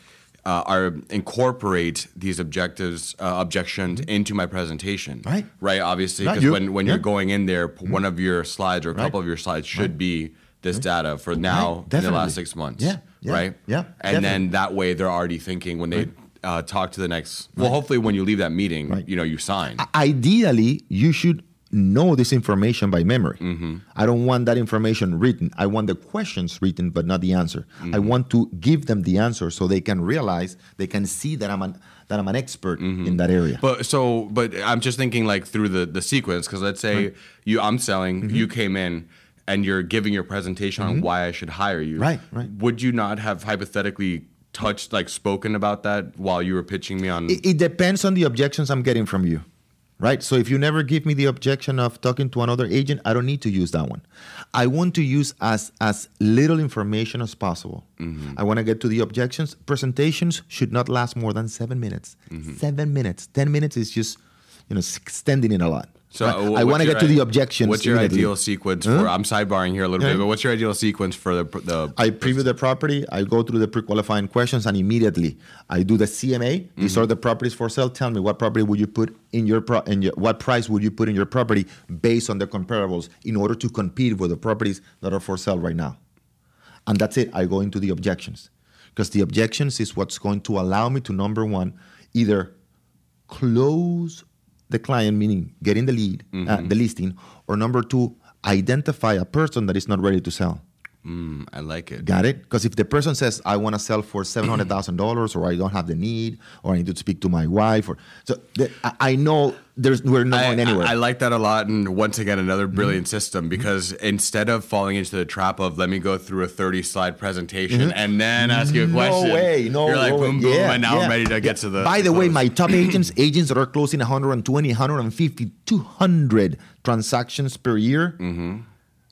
Speaker 1: Uh, are incorporate these objectives uh, objections into my presentation
Speaker 2: Mm-hmm. Right.
Speaker 1: right obviously because when, when
Speaker 2: Yeah. Mm-hmm.
Speaker 1: you're going in there p- one of your slides or a couple of your slides should be this data for now in the last six months
Speaker 2: Yeah. Yeah.
Speaker 1: right
Speaker 2: Yeah.
Speaker 1: and
Speaker 2: Definitely.
Speaker 1: then that way they're already thinking when they uh, talk to the next well hopefully when you leave that meeting
Speaker 2: Right.
Speaker 1: you know you sign
Speaker 2: Ideally, you should know this information by memory.
Speaker 1: Mm-hmm.
Speaker 2: I don't want that information written. I want the questions written, but not the answer. I
Speaker 1: Mm-hmm.
Speaker 2: want to give them the answer so they can realize, they can see that I'm an that I'm an expert
Speaker 1: Mm-hmm.
Speaker 2: in that area.
Speaker 1: But so, but I'm just thinking like through the the sequence because let's say you, I'm selling,
Speaker 2: Mm-hmm.
Speaker 1: you came in, and you're giving your presentation on why I should hire you.
Speaker 2: Right, right.
Speaker 1: Would you not have hypothetically touched like spoken about that while you were pitching me on?
Speaker 2: it, it depends on the objections I'm getting from you. Right? So if you never give me the objection of talking to another agent, I don't need to use that one. I want to use as as little information as possible.
Speaker 1: Mm-hmm.
Speaker 2: I want to get to the objections. Presentations should not last more than seven minutes.
Speaker 1: Mm-hmm.
Speaker 2: Seven minutes. Ten minutes is just, you know, extending it a lot.
Speaker 1: So uh,
Speaker 2: I want to get to the
Speaker 1: i-
Speaker 2: objections.
Speaker 1: What's your ideal sequence for? I'm sidebarring here a little bit, but what's your ideal sequence for the the?
Speaker 2: I preview the property. I go through the pre-qualifying questions, and immediately I do the CMA. These are the properties for sale. Tell me what property would you put in your pro- in your what price would you put in your property based on the comparables in order to compete with the properties that are for sale right now. And that's it. I go into the objections because the objections is what's going to allow me to number one either close the client, meaning getting the lead, uh, the listing, or number two, identify a person that is not ready to sell.
Speaker 1: Mm, I like it.
Speaker 2: Got it? Because if the person says, I want to sell for $700,000 or I don't have the need or I need to speak to my wife, or so the, I, I know there's we're not
Speaker 1: I,
Speaker 2: going anywhere.
Speaker 1: I, I like that a lot, and once again, another brilliant system because instead of falling into the trap of let me go through a thirty-slide presentation and then ask you a question,
Speaker 2: No way, no
Speaker 1: you're like
Speaker 2: way.
Speaker 1: boom, boom,
Speaker 2: Yeah,
Speaker 1: and now
Speaker 2: yeah,
Speaker 1: I'm ready to
Speaker 2: yeah.
Speaker 1: get to the.
Speaker 2: By the way, my top agents, agents that are closing 120, 150, 200 transactions per year,
Speaker 1: Mm-hmm.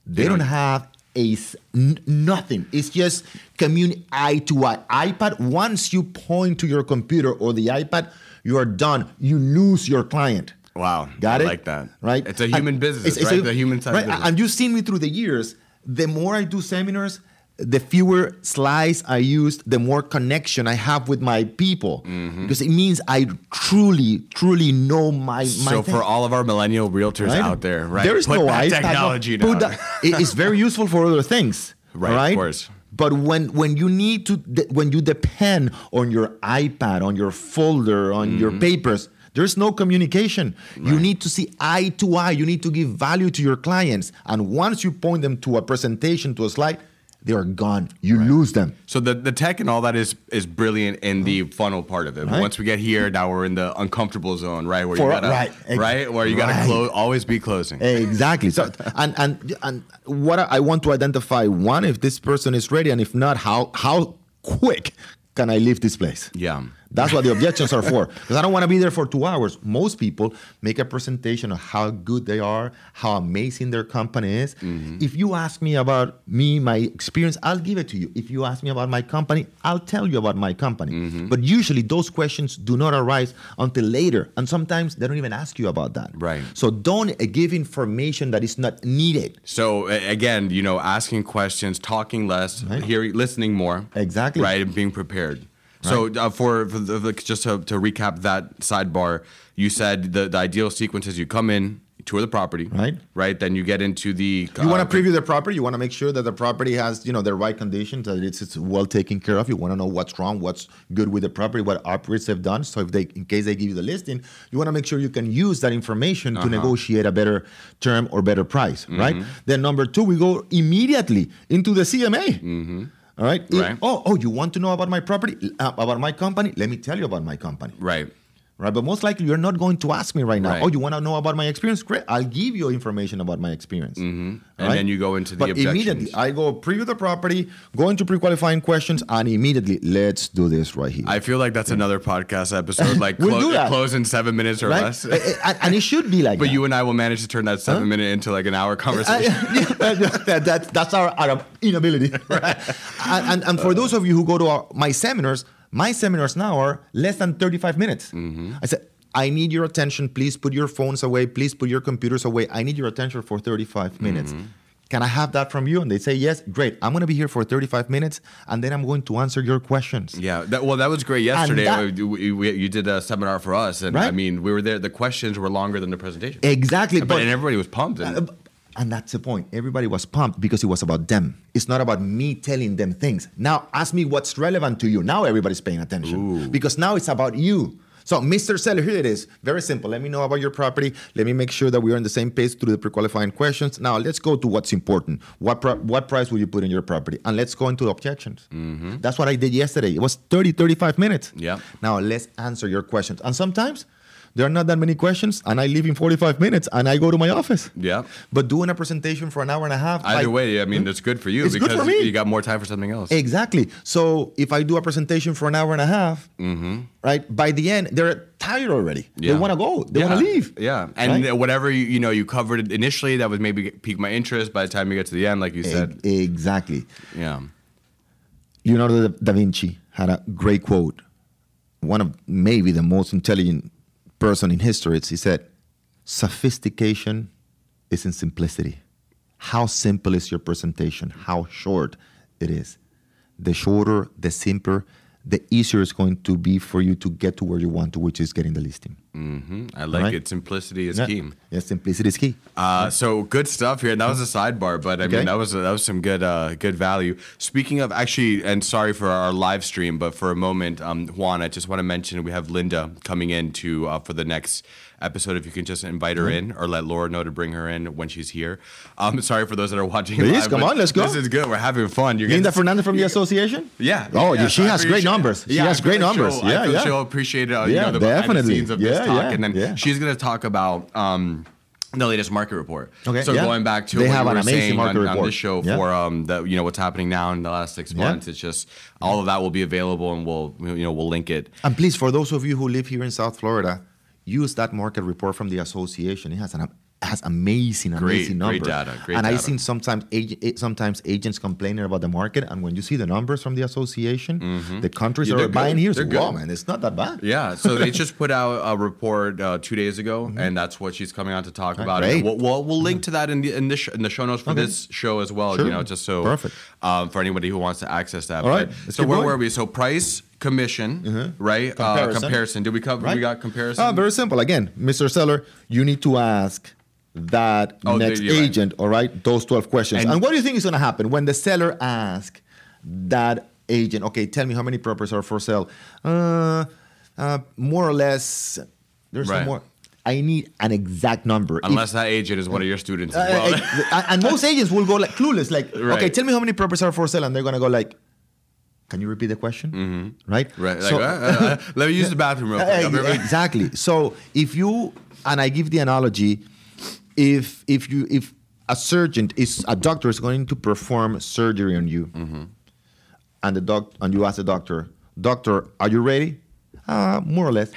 Speaker 2: they don't have a s- n- nothing. It's just communi eye to eye. iPad. Once you point to your computer or the iPad, you are done. You lose your client.
Speaker 1: Wow,
Speaker 2: Got
Speaker 1: I
Speaker 2: it?
Speaker 1: like that.
Speaker 2: Right?
Speaker 1: It's a human
Speaker 2: And
Speaker 1: business,
Speaker 2: it's- it's
Speaker 1: right?
Speaker 2: a-
Speaker 1: the human side.
Speaker 2: Right.
Speaker 1: Business.
Speaker 2: And you've seen me through the years. The more I do seminars, the fewer slides I use, the more connection I have with my people.
Speaker 1: Mm-hmm.
Speaker 2: Because it means I truly, truly know my my
Speaker 1: so
Speaker 2: thing,
Speaker 1: for all of our millennial realtors
Speaker 2: right?
Speaker 1: out there, right?
Speaker 2: There is
Speaker 1: put
Speaker 2: no
Speaker 1: that technology
Speaker 2: put that- it's very useful for other things.
Speaker 1: Right,
Speaker 2: right?
Speaker 1: of course.
Speaker 2: But when when you need to when you depend on your iPad, on your folder, on your
Speaker 1: Mm-hmm.
Speaker 2: papers, there's no communication. You need to see eye to eye. You need to give value to your clients. And once you point them to a presentation, to a slide, they are gone. You lose them.
Speaker 1: So the, the tech and all that is is brilliant in the funnel part of it.
Speaker 2: Uh-huh. Right.
Speaker 1: once we get here, now we're in the uncomfortable zone, right? Where
Speaker 2: For-
Speaker 1: you gotta
Speaker 2: right,
Speaker 1: right where you gotta
Speaker 2: right.
Speaker 1: close, always be closing.
Speaker 2: Exactly. So and and and what I I want to identify one if this person is ready, and if not, how how quick can I leave this place?
Speaker 1: Yeah.
Speaker 2: That's what the objections are for. Because I don't want to be there for two hours. Most people make a presentation of how good they are, how amazing their company is.
Speaker 1: Mm-hmm.
Speaker 2: If you ask me about me, my experience, I'll give it to you. If you ask me about my company, I'll tell you about my company.
Speaker 1: Mm-hmm.
Speaker 2: But usually those questions do not arise until later. And sometimes they don't even ask you about that.
Speaker 1: Right.
Speaker 2: So don't give information that is not needed.
Speaker 1: So again, you know, asking questions, talking less,
Speaker 2: Right.
Speaker 1: hearing, listening more.
Speaker 2: Exactly.
Speaker 1: Right, and being prepared. So uh, for, for the, the- just to, to recap that sidebar, you said the, the ideal sequence is you come in, you tour the property,
Speaker 2: Right.
Speaker 1: Right, then you get into the.
Speaker 2: You want
Speaker 1: uh,
Speaker 2: to preview the property. You want to make sure that the property has, you know, the right conditions, that it's, it's well taken care of. You want to know what's wrong, what's good with the property, what operators have done. So if they, in case they give you the listing, you want to make sure you can use that information
Speaker 1: Uh-huh.
Speaker 2: to negotiate a better term or better price, right?
Speaker 1: Mm-hmm.
Speaker 2: Then number two, we go immediately into the CMA. All right. If-.
Speaker 1: Right.
Speaker 2: oh, oh, you want to know about my property, uh, about my company? Let me tell you about my company.
Speaker 1: Right.
Speaker 2: Right, but most likely you're not going to ask me right now.
Speaker 1: Oh, right.
Speaker 2: Oh, you want to know about my experience? Great, I'll give you information about my experience. Mm-hmm.
Speaker 1: And then you go into the
Speaker 2: but
Speaker 1: objections.
Speaker 2: immediately, I go preview the property, go into pre-qualifying questions, and immediately, let's do this right here.
Speaker 1: I feel like that's another podcast episode, like
Speaker 2: We'll
Speaker 1: clo-
Speaker 2: do that.
Speaker 1: close in seven minutes or
Speaker 2: right?
Speaker 1: less.
Speaker 2: And, it should be like
Speaker 1: But
Speaker 2: that.
Speaker 1: you and I will manage to turn that seven minute into like an hour conversation.
Speaker 2: that, that, that's our, our inability. and, and, and for those of you who go to our, my seminars, my seminars now are less than 35 minutes.
Speaker 1: Mm-hmm.
Speaker 2: I said, I need your attention. Please put your phones away. Please put your computers away. I need your attention for 35 minutes.
Speaker 1: Mm-hmm.
Speaker 2: Can I have that from you? And they say, yes, great. I'm going to be here for 35 minutes and then I'm going to answer your questions.
Speaker 1: Yeah, that, well, that was great yesterday.
Speaker 2: that-
Speaker 1: we, we, we- you did a seminar for us, and I mean, we were there. The questions were longer than the presentation,
Speaker 2: Exactly.
Speaker 1: but, and everybody was pumped. And,
Speaker 2: Uh, And that's the point. Everybody was pumped because it was about them. It's not about me telling them things. Now ask me what's relevant to you. Now everybody's paying attention because now it's about you. So, Mr. Seller, here it is. Very simple. Let me know about your property. Let me make sure that we're on the same page through the pre-qualifying questions. Now, let's go to what's important. What pro- what price will you put in your property? And let's go into the objections. That's what I did yesterday. It was 30, 35 minutes.
Speaker 1: Mm-hmm. Yeah.
Speaker 2: Now, let's answer your questions. And sometimes there are not that many questions, and I leave in 45 minutes and I go to my office.
Speaker 1: yeah.
Speaker 2: But doing a presentation for an hour and a half.
Speaker 1: Either
Speaker 2: like-
Speaker 1: way, I mean, that's good for you
Speaker 2: It's good
Speaker 1: because
Speaker 2: for me.
Speaker 1: you got more time for something else.
Speaker 2: Exactly. So if I do a presentation for an hour and a half, mm-hmm. right, by the end, they're tired already.
Speaker 1: Yeah.
Speaker 2: They want to go. They
Speaker 1: yeah.
Speaker 2: want to leave.
Speaker 1: Yeah, and
Speaker 2: Right?
Speaker 1: whatever you you know you covered it initially that was maybe piqued my interest. By the time you get to the end, like you said,
Speaker 2: E- exactly.
Speaker 1: yeah,
Speaker 2: Leonardo da- da Vinci had a great quote. One of maybe the most intelligent person in history. He said, "Sophistication is in simplicity. How simple is your presentation? How short it is. The shorter, the simpler, the easier it's going to be for you to get to where you want to, which is getting the listing.
Speaker 1: hmm I like
Speaker 2: Right.
Speaker 1: it. Simplicity is
Speaker 2: Yeah.
Speaker 1: key.
Speaker 2: Yeah, simplicity is key.
Speaker 1: Uh, so good stuff here. And that was a sidebar, but I
Speaker 2: Okay.
Speaker 1: mean that was that was some good uh, good value. Speaking of actually, and sorry for our live stream, but for a moment, um, Juan, I just want to mention we have Linda coming in to uh, for the next episode if you can just invite her in or let Laura know to bring her in when she's here. Um, sorry for those that are watching.
Speaker 2: Please,
Speaker 1: live,
Speaker 2: come on, let's go.
Speaker 1: This is good. We're having fun. You're
Speaker 2: Linda
Speaker 1: getting-
Speaker 2: Fernandez from the association?
Speaker 1: Yeah.
Speaker 2: Oh,
Speaker 1: yeah,
Speaker 2: she
Speaker 1: so
Speaker 2: has great numbers. She
Speaker 1: yeah,
Speaker 2: has great numbers.
Speaker 1: she'll-
Speaker 2: Yeah, yeah.
Speaker 1: She'll appreciate uh, you know, the behind the
Speaker 2: definitely.
Speaker 1: scenes of this talk,
Speaker 2: yeah,
Speaker 1: and then
Speaker 2: yeah.
Speaker 1: she's going to talk about. Um, the latest market report.
Speaker 2: Okay,
Speaker 1: So
Speaker 2: yeah.
Speaker 1: going back to
Speaker 2: They
Speaker 1: what
Speaker 2: have
Speaker 1: you
Speaker 2: an
Speaker 1: were
Speaker 2: amazing
Speaker 1: saying
Speaker 2: market
Speaker 1: on, on this show
Speaker 2: Yeah.
Speaker 1: for um the you know what's happening now in the last six
Speaker 2: Yeah.
Speaker 1: months. It's just all of that will be available and we'll you know we'll link it.
Speaker 2: And please, for those of you who live here in South Florida, use that market report from the association. It has an has amazing,
Speaker 1: Great,
Speaker 2: amazing
Speaker 1: great data, great
Speaker 2: and I've seen sometimes ag- sometimes agents complaining about the market, and when you see the numbers from the association, the countries
Speaker 1: Yeah,
Speaker 2: that
Speaker 1: they're
Speaker 2: are buying
Speaker 1: good.
Speaker 2: here,
Speaker 1: They're
Speaker 2: wow, man, it's not that bad.
Speaker 1: Yeah, so they just put out a report uh, two days ago, and that's what she's coming on to talk about.
Speaker 2: Mm-hmm.
Speaker 1: We'll, we'll, we'll link to that in the in, the sh- in the show notes for
Speaker 2: Okay.
Speaker 1: this show as well.
Speaker 2: Sure.
Speaker 1: You know, just so
Speaker 2: Perfect.
Speaker 1: um, for anybody who wants to access that.
Speaker 2: All right,
Speaker 1: But-
Speaker 2: let's
Speaker 1: so where
Speaker 2: going.
Speaker 1: were we? So price, commission, right? Uh,
Speaker 2: Comparison.
Speaker 1: comparison. Did we cover?
Speaker 2: Right?
Speaker 1: We got comparison.
Speaker 2: Ah, very simple. Again, Mr. Seller, you need to ask that
Speaker 1: Oh,
Speaker 2: next
Speaker 1: right.
Speaker 2: agent, all right, those 12 questions.
Speaker 1: And-
Speaker 2: And, what do you think is going to happen when the seller asks that agent, okay, tell me how many properties are for sale? Uh, uh, more or less, there's
Speaker 1: Right.
Speaker 2: no more. I need an exact number. If-
Speaker 1: Unless that agent is one of your students
Speaker 2: uh,
Speaker 1: as well.
Speaker 2: uh, and most agents will go like clueless, like,
Speaker 1: Right.
Speaker 2: okay, tell me how many properties are for sale, and they're gonna go like, can you repeat the question? Mm-hmm. Right.
Speaker 1: right. Like, uh, uh, let me use the bathroom real quick.
Speaker 2: Uh, exactly. So if you and I give the analogy, if if you if a surgeon is a doctor is going to perform surgery on you,
Speaker 1: Mm-hmm.
Speaker 2: and the doc and you ask the doctor, doctor, are you ready? Uh, more or less.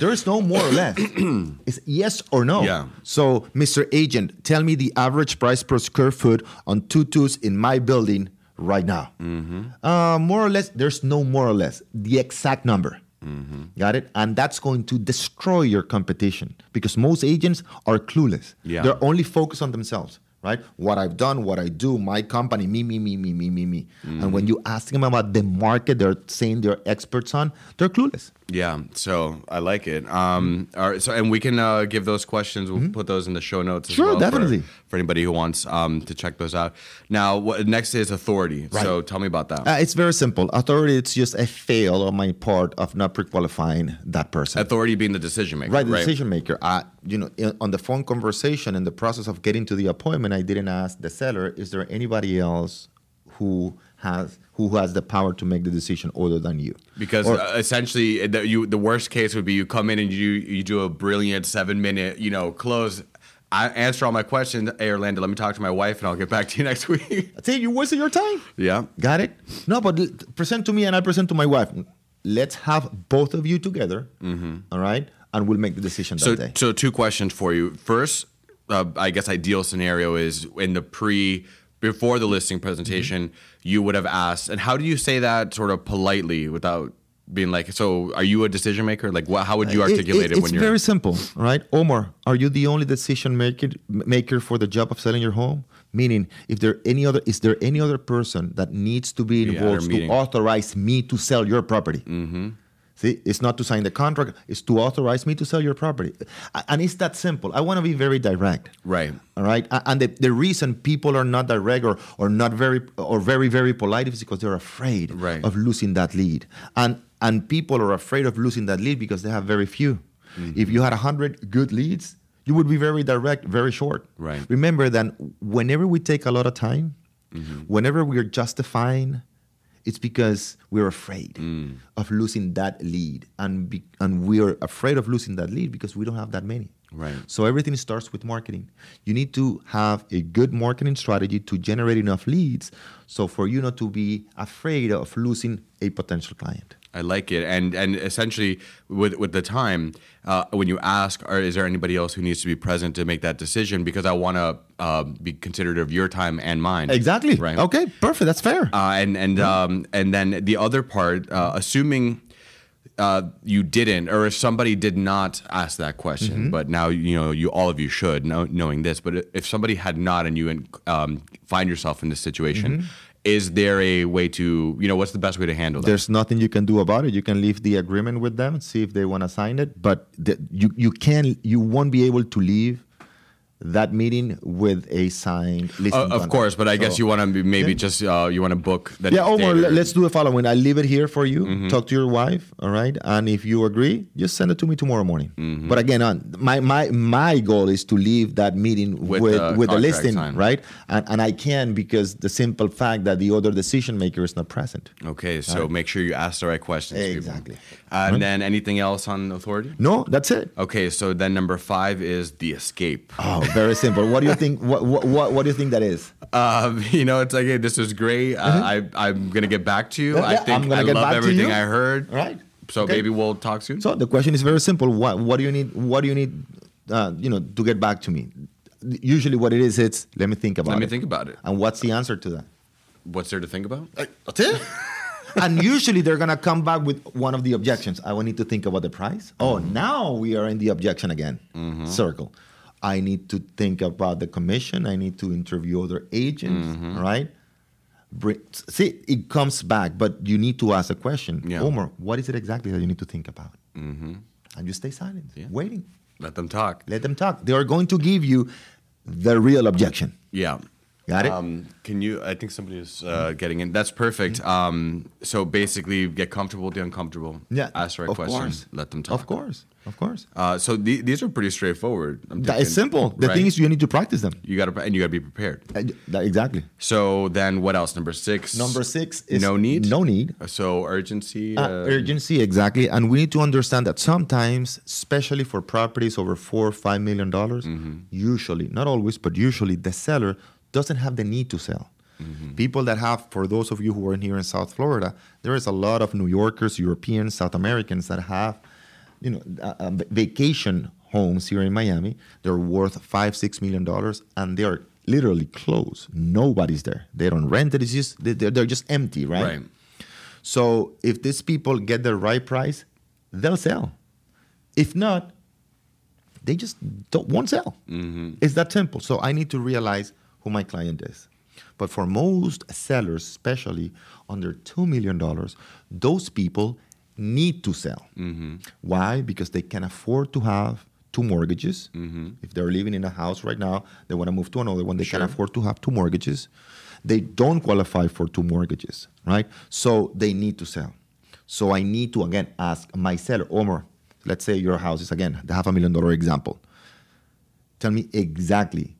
Speaker 2: There's no more or less. it's yes or no.
Speaker 1: Yeah.
Speaker 2: So, Mr. Agent, tell me the average price per square foot on tutus in my building right now. Mm-hmm. Uh, more or less, there's no more or less. The exact number. Mm-hmm. Got it? And that's going to destroy your competition because most agents are clueless.
Speaker 1: Yeah.
Speaker 2: They're only focused on themselves, right? What I've done, what I do, my company, me, me, me, me, me, me, me. And when mm-hmm. you ask them about the market they're saying they're experts on, they're clueless.
Speaker 1: Yeah, so I like it. Um, all right, so and we can uh, give those questions. We'll put those in the show notes. As
Speaker 2: Mm-hmm. Sure,
Speaker 1: well for-
Speaker 2: definitely.
Speaker 1: For, anybody who wants um, to check those out. Now, what next is authority.
Speaker 2: Right.
Speaker 1: So tell me about that.
Speaker 2: Uh, it's very simple. Authority, it's just a fail on my part of not pre-qualifying that person.
Speaker 1: authority being the decision maker.
Speaker 2: right, the decision maker. Uh, you know, in, on the phone conversation, in the process of getting to the appointment, I didn't ask the seller, "Is there anybody else who has who has the power to make the decision other than you?"
Speaker 1: Because
Speaker 2: Or-
Speaker 1: uh, essentially, the, you the worst case would be you come in and you you do a brilliant seven minute you know close. I answer all my questions. Hey, Orlando, let me talk to my wife, and I'll get back to you next week.
Speaker 2: I say you wasted your time.
Speaker 1: yeah.
Speaker 2: Got it? No, but present to me and I present to my wife. Let's have both of you together, all right, and we'll make the decision
Speaker 1: So,
Speaker 2: that day.
Speaker 1: so two questions for you. First, uh, I guess ideal scenario is in the pre before the listing presentation, you would have asked, and how do you say that sort of politely without being like, so are you a decision maker? Like, what, how would you
Speaker 2: It-
Speaker 1: articulate it,
Speaker 2: it's
Speaker 1: when you're?
Speaker 2: very simple, right? Omar, are you the only decision maker maker for the job of selling your home? Meaning, if there any other is there any other person that needs to be
Speaker 1: Yeah,
Speaker 2: involved to authorize me to sell your property? Mm-hmm. See, it's not to sign the contract; it's to authorize me to sell your property, and it's that simple. I want to be very direct.
Speaker 1: Right.
Speaker 2: All right. And the, the reason people are not direct or, or not very or very, very polite is because they're afraid
Speaker 1: Right.
Speaker 2: of losing that lead. And and people are afraid of losing that lead because they have very few.
Speaker 1: Mm-hmm.
Speaker 2: If you had hundred good leads, you would be very direct, very short.
Speaker 1: Right.
Speaker 2: Remember that whenever we take a lot of time,
Speaker 1: Mm-hmm.
Speaker 2: whenever we are justifying, it's because we're afraid
Speaker 1: Mm.
Speaker 2: of losing that lead, and be, and we're afraid of losing that lead because we don't have that many.
Speaker 1: Right.
Speaker 2: So everything starts with marketing. You need to have a good marketing strategy to generate enough leads, so for you not to be afraid of losing a potential client.
Speaker 1: I like it, and and essentially with with the time, uh, when you ask, or is there anybody else who needs to be present to make that decision? Because I want to uh, be considerate of your time and mine.
Speaker 2: Exactly.
Speaker 1: Right.
Speaker 2: Okay. Perfect. That's fair.
Speaker 1: Uh, and and um, and then the other part, uh, assuming uh, you didn't, or if somebody did not ask that question,
Speaker 2: Mm-hmm.
Speaker 1: but now you know you all of you should know, knowing this. But if somebody had not, and you um, find yourself in this situation,
Speaker 2: Mm-hmm.
Speaker 1: Is there a way to you know what's the best way to handle that?
Speaker 2: There's nothing you can do about it. You can leave the agreement with them, see if they want to sign it, but the, you you can you won't be able to leave that meeting with a signed listing.
Speaker 1: Uh, of
Speaker 2: contract.
Speaker 1: course, but I guess you want to maybe
Speaker 2: Yeah.
Speaker 1: just uh, you want to book the
Speaker 2: Yeah, Omar,
Speaker 1: or-
Speaker 2: let's do the following. I leave it here for you.
Speaker 1: Mm-hmm.
Speaker 2: Talk to your wife, all right? And if you agree, just send it to me tomorrow morning.
Speaker 1: Mm-hmm.
Speaker 2: But again, on my my my goal is to leave that meeting
Speaker 1: With
Speaker 2: with
Speaker 1: the
Speaker 2: with, the, listing,
Speaker 1: signed.
Speaker 2: right? And and I can because the simple fact that the other decision maker is not present.
Speaker 1: Okay, so make sure you ask the right questions.
Speaker 2: Exactly.
Speaker 1: And then anything else on authority?
Speaker 2: No, that's it.
Speaker 1: Okay, so then number five is the escape.
Speaker 2: Oh, very simple. What do you think? What what what, what do you think that is?
Speaker 1: Um, you know, it's like, hey, this is great. Uh, I I'm gonna get back to you.
Speaker 2: Mm-hmm. Yeah,
Speaker 1: i think
Speaker 2: i'm gonna get
Speaker 1: love
Speaker 2: back to
Speaker 1: everything
Speaker 2: you.
Speaker 1: I heard.
Speaker 2: All right.
Speaker 1: So
Speaker 2: Okay.
Speaker 1: maybe we'll talk soon.
Speaker 2: So the question is very simple. What what do you need? What do you need? Uh, you know, to get back to me. Usually, what it is, it's let me think about
Speaker 1: Let
Speaker 2: it.
Speaker 1: Let me think about it.
Speaker 2: And what's the answer to that?
Speaker 1: What's there to think about?
Speaker 2: That's it. and usually they're gonna come back with one of the objections. I will need to think about the price. Oh, now we are in the objection again. Circle. I need to think about the commission. I need to interview other agents. Right. See, it comes back, but you need to ask a question.
Speaker 1: Yeah.
Speaker 2: Omar, what is it exactly that you need to think about? And you stay silent, waiting.
Speaker 1: Let them talk.
Speaker 2: Let them talk. They are going to give you the real objection.
Speaker 1: Yeah.
Speaker 2: Got it?
Speaker 1: Um, can you? I think somebody is uh, getting in. That's perfect. Um, so basically, get comfortable with the uncomfortable.
Speaker 2: Yeah.
Speaker 1: Ask the right
Speaker 2: of
Speaker 1: question.
Speaker 2: course.
Speaker 1: Let them talk.
Speaker 2: Of course. Of course.
Speaker 1: Uh, so the, these are pretty straightforward.
Speaker 2: That is simple. The
Speaker 1: right?
Speaker 2: thing is, you need to practice them.
Speaker 1: you got to and you got to be prepared.
Speaker 2: Uh, that- exactly.
Speaker 1: So then, what else? Number six.
Speaker 2: Number six is
Speaker 1: no need.
Speaker 2: No need.
Speaker 1: So urgency.
Speaker 2: Uh,
Speaker 1: uh,
Speaker 2: urgency, exactly. And we need to understand that sometimes, especially for properties over four or five million dollars,
Speaker 1: Mm-hmm.
Speaker 2: usually, not always, but usually, the seller doesn't have the need to sell.
Speaker 1: Mm-hmm.
Speaker 2: People that have, for those of you who are in here in South Florida, there is a lot of New Yorkers, Europeans, South Americans that have, you know, uh, uh, vacation homes here in Miami. They're worth five, six million dollars, and they're literally closed. Nobody's there. They don't rent it. It's just they- they're, they're just empty,
Speaker 1: Right.
Speaker 2: so if these people get the right price, they'll sell. If not, they just don't, won't sell. It's that simple. So I need to realize who my client is. But for most sellers, especially under $2 million, those people need to sell. Mm-hmm. Why? Because they can afford to have two mortgages. Mm-hmm. If they're living in a house right now, they want to move to another one, they
Speaker 1: Sure.
Speaker 2: can afford to have two mortgages. They don't qualify for two mortgages, right? So they need to sell. So I need to again ask my seller, Omar, let's say your house is again the half a million dollar example. Tell me exactly.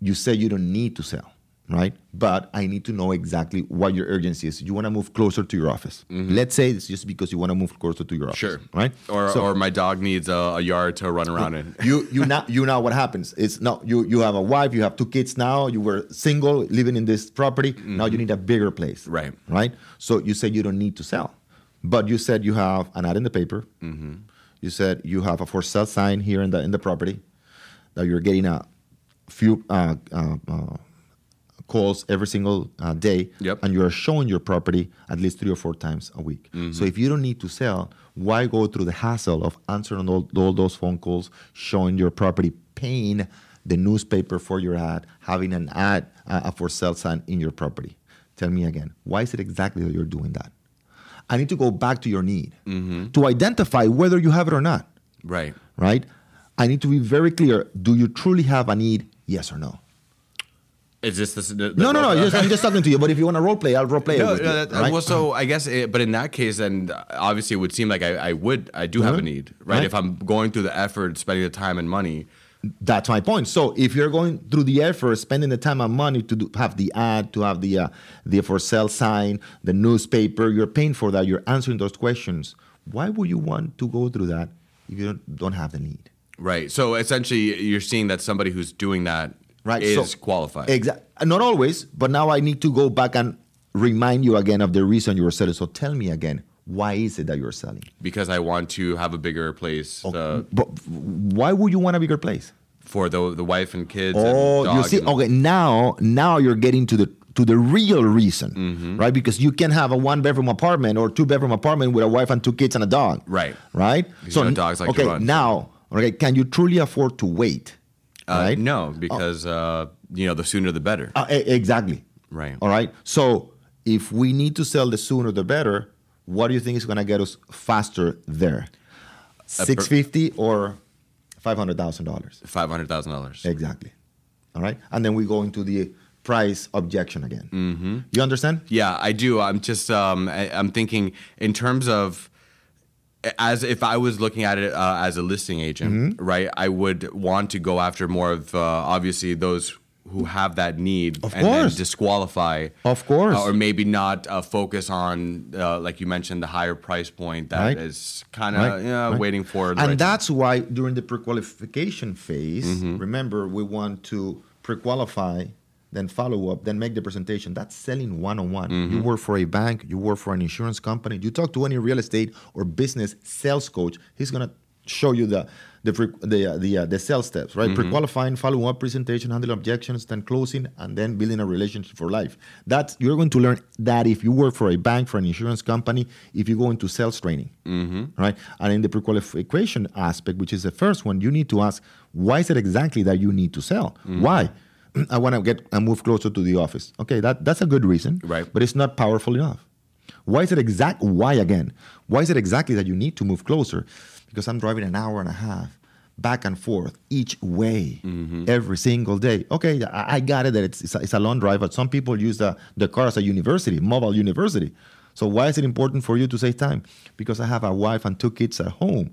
Speaker 2: You say you don't need to sell, right? But I need to know exactly what your urgency is. You want to move closer to your office. Let's say it's just because you want to move closer to your office,
Speaker 1: Sure.
Speaker 2: right?
Speaker 1: Or,
Speaker 2: So-
Speaker 1: or my dog needs a, a yard to run around in.
Speaker 2: you you now you know what happens. It's now you you have a wife, you have two kids now. You were single, living in this property. Now you need a bigger place,
Speaker 1: Mm-hmm. Right.
Speaker 2: Right. So you say you don't need to sell, but you said you have an ad in the paper.
Speaker 1: Mm-hmm.
Speaker 2: You said you have a for sale sign here in the in the property. That you're getting a few uh, uh, uh, calls every single uh, day,
Speaker 1: Yep.
Speaker 2: and you are showing your property at least three or four times a week.
Speaker 1: Mm-hmm.
Speaker 2: So if you don't need to sell, why go through the hassle of answering all, all those phone calls, showing your property, paying the newspaper for your ad, having an ad, uh, a for sale sign in your property? Tell me again, why is it exactly that you're doing that? I need to go back to your need to identify whether you have it or not
Speaker 1: Right.
Speaker 2: right? I need to be very clear. Do you truly have a need? Yes or no?
Speaker 1: Is this the, the
Speaker 2: No, no, no. Just, I'm just talking to you. But if you want to role play, I'll role play
Speaker 1: No,
Speaker 2: it with
Speaker 1: no,
Speaker 2: you.
Speaker 1: that,
Speaker 2: right?
Speaker 1: well, so I guess, it, but in that case, then obviously it would seem like I, I would, I do have a
Speaker 2: Mhm.
Speaker 1: need, right?
Speaker 2: Right.
Speaker 1: If I'm going through the effort, spending the time and money,
Speaker 2: That's my point. So if you're going through the effort, spending the time and money to do, have the ad, to have the uh, the for sale sign, the newspaper, you're paying for that. You're answering those questions. Why would you want to go through that if you don't, don't have the need?
Speaker 1: right? So essentially, you're seeing that somebody who's doing that
Speaker 2: Right.
Speaker 1: is
Speaker 2: so,
Speaker 1: qualified.
Speaker 2: Exactly. Not always, but now I need to go back and remind you again of the reason you were selling. So tell me again, why is it that you're selling?
Speaker 1: because I want to have a bigger place uh,
Speaker 2: But why would you want a bigger place?
Speaker 1: for the the wife and kids.
Speaker 2: Oh,
Speaker 1: and dog
Speaker 2: you see, okay, now now you're getting to the to the real reason,
Speaker 1: Mm-hmm.
Speaker 2: right? Because you can have a one bedroom apartment or two bedroom apartment with a wife and two kids and a dog,
Speaker 1: Right.
Speaker 2: Right.
Speaker 1: Because you know dogs like
Speaker 2: okay, now, okay, can you truly afford to wait?
Speaker 1: Uh. No, because uh, you know the sooner the better.
Speaker 2: Uh, exactly.
Speaker 1: Right.
Speaker 2: All right. So if we need to sell the sooner the better, what do you think is going to get us faster there? Six fifty or five hundred thousand dollars.
Speaker 1: Five hundred thousand dollars.
Speaker 2: Exactly. All right, and then we go into the price objection again. Mm-hmm. You understand?
Speaker 1: Yeah, I do. I'm just um, I, I'm thinking in terms of as if I was looking at it uh, as a listing agent,
Speaker 2: Mm-hmm.
Speaker 1: right? I would want to go after more of uh, obviously those who have that need
Speaker 2: Of
Speaker 1: and then disqualify.
Speaker 2: Of course.
Speaker 1: Uh, or maybe not uh, focus on, uh, like you mentioned, the higher price point that is
Speaker 2: Right.
Speaker 1: kind of
Speaker 2: Right,
Speaker 1: yeah,
Speaker 2: right.
Speaker 1: waiting for.
Speaker 2: and
Speaker 1: right-
Speaker 2: that's why during the pre-qualification phase,
Speaker 1: Mm-hmm.
Speaker 2: remember we want to pre-qualify, then follow up, then make the presentation. That's selling one-on-one.
Speaker 1: Mm-hmm.
Speaker 2: You work for a bank, you work for an insurance company, you talk to any real estate or business sales coach. He's gonna show you the the pre, the uh, the, uh, the sales steps, right?
Speaker 1: Mm-hmm.
Speaker 2: Pre-qualifying, follow up, presentation, handle objections, then closing, and then building a relationship for life. That's you're going to learn that if you work for a bank, for an insurance company, if you go into sales training, right? And in the pre-qualification aspect, which is the first one, you need to ask, why is it exactly that you need to sell? Why? I want to get and move closer to the office. Okay, that, that's a good reason,
Speaker 1: Right.
Speaker 2: But it's not powerful enough. Why is it exact? Why again? Why is it exactly that you need to move closer? Because I'm driving an hour and a half back and forth each way mm-hmm. every single day. Okay, I, I got it that it's, it's, a, it's a long drive, but some people use the, the car as a university, mobile university. So why is it important for you to save time? Because I have a wife and two kids at home.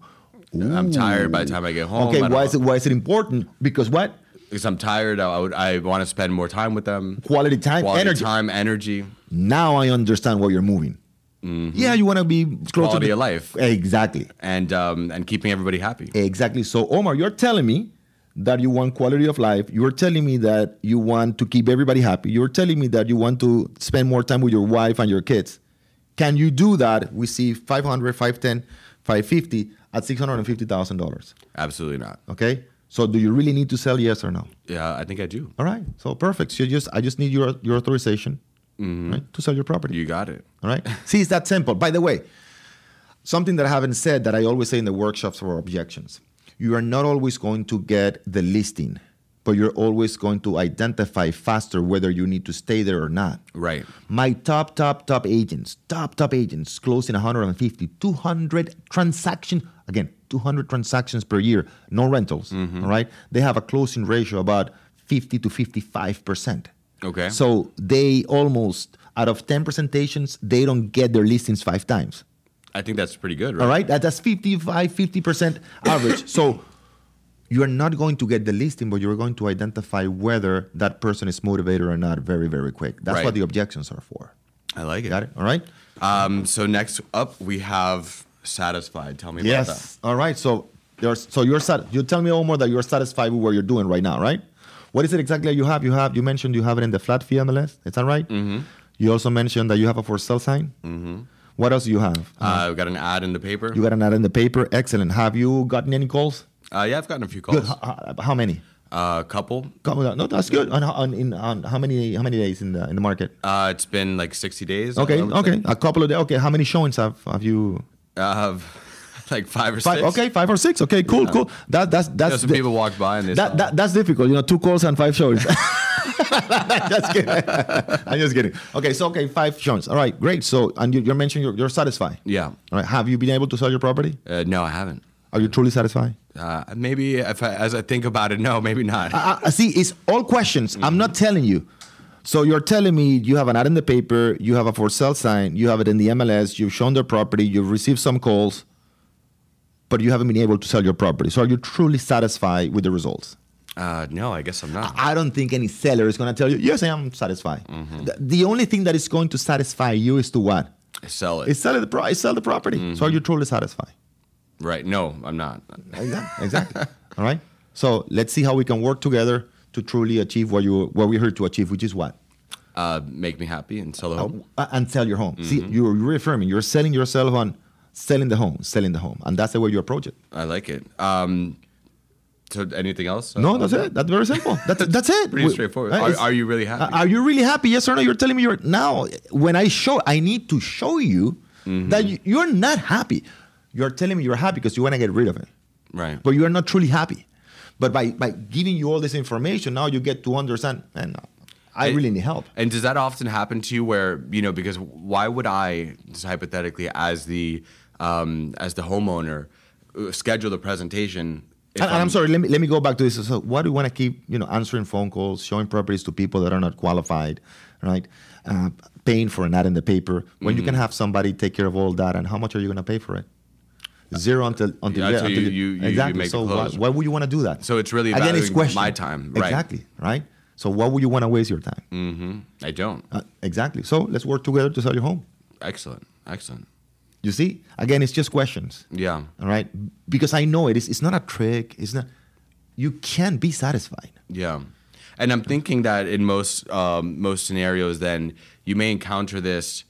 Speaker 1: I'm tired by the time I get home.
Speaker 2: Okay, why is it why is it important? Because what?
Speaker 1: Because I'm tired. I would. I want to spend more time with them.
Speaker 2: Quality time,
Speaker 1: Quality
Speaker 2: energy.
Speaker 1: time, energy.
Speaker 2: Now I understand why you're moving. Yeah, you want to be
Speaker 1: Mm-hmm. Quality
Speaker 2: to
Speaker 1: of life.
Speaker 2: Exactly.
Speaker 1: and um, and keeping everybody happy.
Speaker 2: Exactly. So, Omar, you're telling me that you want quality of life. You're telling me that you want to keep everybody happy. You're telling me that you want to spend more time with your wife and your kids. Can you do that? We see 500, 510, 550 at $650,000.
Speaker 1: Absolutely not.
Speaker 2: Okay? So, do you really need to sell yes or no?
Speaker 1: Yeah, I think I do.
Speaker 2: All right. So, perfect. So, you just I just need your your authorization mm-hmm. right, to sell your property.
Speaker 1: You got it.
Speaker 2: All right. See, it's that simple. By the way, something that I haven't said that I always say in the workshops for objections you are not always going to get the listing, but you're always going to identify faster whether you need to stay there or not.
Speaker 1: Right.
Speaker 2: My top, top, top agents, top, top agents closing 150, 200 transactions, again, 200 transactions per year, no rentals, mm-hmm. all right? They have a closing ratio about 50 to 55%.
Speaker 1: Okay.
Speaker 2: So they almost, out of 10 presentations, they don't get their listings five times.
Speaker 1: I think that's pretty good, right?
Speaker 2: All right, that's 55, 50% average. so you are not going to get the listing, but you're going to identify whether that person is motivated or not very, very quick. That's
Speaker 1: Right.
Speaker 2: what the objections are for.
Speaker 1: I like it.
Speaker 2: Got it? All right?
Speaker 1: Um, so next up we have satisfied. Tell me about that.
Speaker 2: Yes. All right. So you're so you're sat. You tell me Omar that you're satisfied with what you're doing right now, right? What is it exactly you have? You have you mentioned you have it in the flat fee MLS. Is that right? Mm-hmm. You also mentioned that you have a for sale sign. Mm-hmm. What else do you have?
Speaker 1: Uh, we got an ad in the paper.
Speaker 2: you got an ad in the paper. Excellent. Have you gotten any calls?
Speaker 1: Uh, yeah, I've gotten a few
Speaker 2: Good.
Speaker 1: calls.
Speaker 2: How, how many?
Speaker 1: A couple.
Speaker 2: Come on. No, that's good. On, on, in, on how many how many days in the in the market?
Speaker 1: Uh, it's been like 60 days.
Speaker 2: Okay, okay,
Speaker 1: say.
Speaker 2: a couple of days. Okay, how many showings have have you?
Speaker 1: Uh, like five or
Speaker 2: Five.
Speaker 1: six.
Speaker 2: Okay, five or six. Okay, cool, cool. That that's
Speaker 1: You
Speaker 2: that's
Speaker 1: know, some people walk by and they
Speaker 2: that, that that's difficult. You know, two calls and five shows. just kidding. I'm just kidding. Okay, so okay, five showings. All right, great. So and you, you're mentioning you're, you're satisfied.
Speaker 1: yeah.
Speaker 2: All right. Have you been able to sell your property?
Speaker 1: Uh, no, I haven't.
Speaker 2: Are you truly satisfied?
Speaker 1: Uh, maybe if I, as I think about it, no, maybe not.
Speaker 2: I, I see. It's all questions. I'm not telling you. So you're telling me you have an ad in the paper, you have a for sale sign, you have it in the MLS, you've shown the property, you've received some calls, but you haven't been able to sell your property. So are you truly satisfied with the results?
Speaker 1: Uh, no, I guess I'm not.
Speaker 2: I don't think any seller is going to tell you, yes, I am satisfied. The, the only thing that is going to satisfy you is to what?
Speaker 1: Sell it.
Speaker 2: Is sell the pro- is sell the property. So are you truly satisfied?
Speaker 1: Right. No, I'm not.
Speaker 2: Exactly. exactly. All right. So let's see how we can work together to truly achieve what you what we're here to achieve, which is what
Speaker 1: Uh, make me happy and sell the home.
Speaker 2: Uh, and sell your home. See, you're reaffirming. You're selling yourself on selling the home, selling the home, and that's the way you approach it.
Speaker 1: I like it. Um, so anything else?
Speaker 2: No, that's it. That's very simple. That's that's it.
Speaker 1: Pretty
Speaker 2: We-
Speaker 1: straightforward.
Speaker 2: uh,
Speaker 1: Are, are you really happy?
Speaker 2: Are you really happy? Yes or no? You're telling me you're now. When I show, I need to show you
Speaker 1: Mm-hmm.
Speaker 2: that you, you're not happy. You're telling me you're happy because you want to get rid of it,
Speaker 1: right.
Speaker 2: but you are not truly happy. But by by giving you all this information, now you get to understand. And I really need help.
Speaker 1: And does that often happen to you where, you know, because why would I, just hypothetically, as the um, as the homeowner, uh, schedule the presentation
Speaker 2: And, and I'm sorry, let me let me go back to this. So, why do we want to keep you know answering phone calls, showing properties to people that are not qualified, right? Uh, paying for an ad in the paper when you can
Speaker 1: Mm-hmm.
Speaker 2: have somebody take care of all that, and how much are you going to pay for it? Zero until until,
Speaker 1: Yeah, until you- you- you- you
Speaker 2: exactly.
Speaker 1: make
Speaker 2: so why, why would you want to do that?
Speaker 1: So it's really
Speaker 2: again, it's question
Speaker 1: my time, right.
Speaker 2: Exactly, right? So why would you want to waste your time?
Speaker 1: Mm-hmm. I don't.
Speaker 2: Uh, exactly. So let's work together to sell your home.
Speaker 1: Excellent. Excellent.
Speaker 2: You see, again, it's just questions.
Speaker 1: Yeah.
Speaker 2: All right, because I know it is. It's not a trick. It's not. You can't be satisfied.
Speaker 1: Yeah. And I'm thinking that in most um, most scenarios, then you may encounter this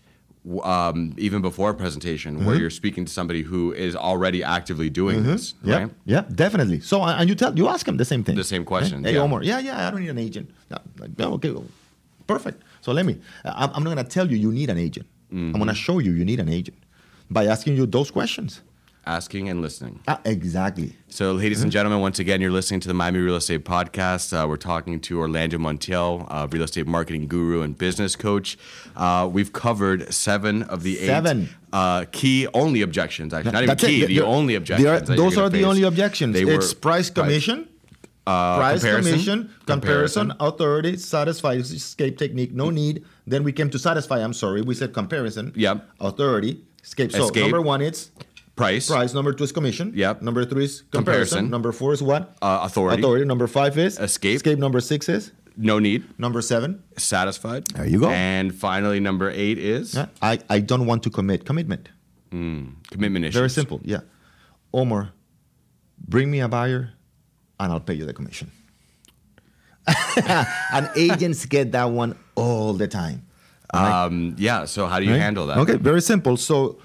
Speaker 1: um, even before a presentation, where mm-hmm. you're speaking to somebody who is already actively doing mm-hmm. this,
Speaker 2: Yeah,
Speaker 1: right?
Speaker 2: yeah, definitely. So and you tell you ask them the same thing.
Speaker 1: The same question,
Speaker 2: Hey,
Speaker 1: yeah.
Speaker 2: Omar. Yeah, yeah. I don't need an agent. Like, yeah, okay, well, perfect. So let me. I'm, I'm not gonna tell you you need an agent. I'm gonna mm-hmm. show you you need an agent by asking you those questions.
Speaker 1: Asking and listening.
Speaker 2: Ah, exactly.
Speaker 1: So, ladies
Speaker 2: Mm-hmm.
Speaker 1: and gentlemen, once again, you're listening to the Miami Real Estate Podcast. Uh, we're talking to Orlando Montiel, uh, real estate marketing guru and business coach. Uh, we've covered seven of the eight
Speaker 2: Seven.
Speaker 1: uh, key only objections. Actually, not even
Speaker 2: That's it.
Speaker 1: key,
Speaker 2: They-
Speaker 1: the only objections.
Speaker 2: are- those are the
Speaker 1: face.
Speaker 2: only objections.
Speaker 1: They
Speaker 2: it's
Speaker 1: were-
Speaker 2: price commission.
Speaker 1: Uh,
Speaker 2: price
Speaker 1: comparison,
Speaker 2: commission, comparison, authority, satisfy, escape technique, no need. Then we came to satisfy. I'm sorry, we said comparison.
Speaker 1: Yep.
Speaker 2: Authority, escape. So
Speaker 1: Escape.
Speaker 2: number one, it's
Speaker 1: price,
Speaker 2: price. Number two is commission.
Speaker 1: Yep.
Speaker 2: Number three is comparison.
Speaker 1: Comparison.
Speaker 2: Number four is what?
Speaker 1: Uh, authority.
Speaker 2: Authority. Number five is
Speaker 1: Escape.
Speaker 2: Escape. Number six is
Speaker 1: no need,
Speaker 2: number seven.
Speaker 1: satisfied.
Speaker 2: There you go.
Speaker 1: And finally, number eight is
Speaker 2: Yeah, I, I don't want to commit. Commitment.
Speaker 1: commitment issues.
Speaker 2: Very simple. Yeah. Omar, bring me a buyer, and I'll pay you the commission. and agents get that one all the time.
Speaker 1: Um, yeah. So, how do you
Speaker 2: Right?
Speaker 1: handle that?
Speaker 2: Okay, very simple. So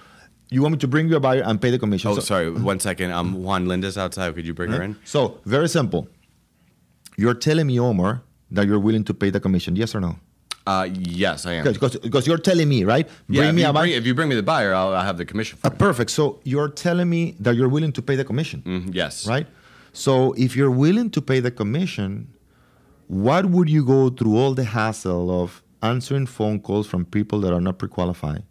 Speaker 2: you want me to bring you a buyer and pay the commission.
Speaker 1: Oh,
Speaker 2: so,
Speaker 1: sorry. One second. Um, Juan Linda's outside. Could you bring her in?
Speaker 2: So very simple. You're telling me, Omar, that you're willing to pay the commission, yes or no?
Speaker 1: Uh, yes, I am.
Speaker 2: Because, because you're telling me, right? Bring
Speaker 1: Yeah, if,
Speaker 2: me
Speaker 1: you
Speaker 2: a buyer.
Speaker 1: bring, if you bring me the buyer, I'll, I'll have the commission for
Speaker 2: Uh, perfect. So you're telling me that you're willing to pay the commission,
Speaker 1: Mhm, yes.
Speaker 2: right? So if you're willing to pay the commission, what would you go through all the hassle of answering phone calls from people that are not pre-qualified,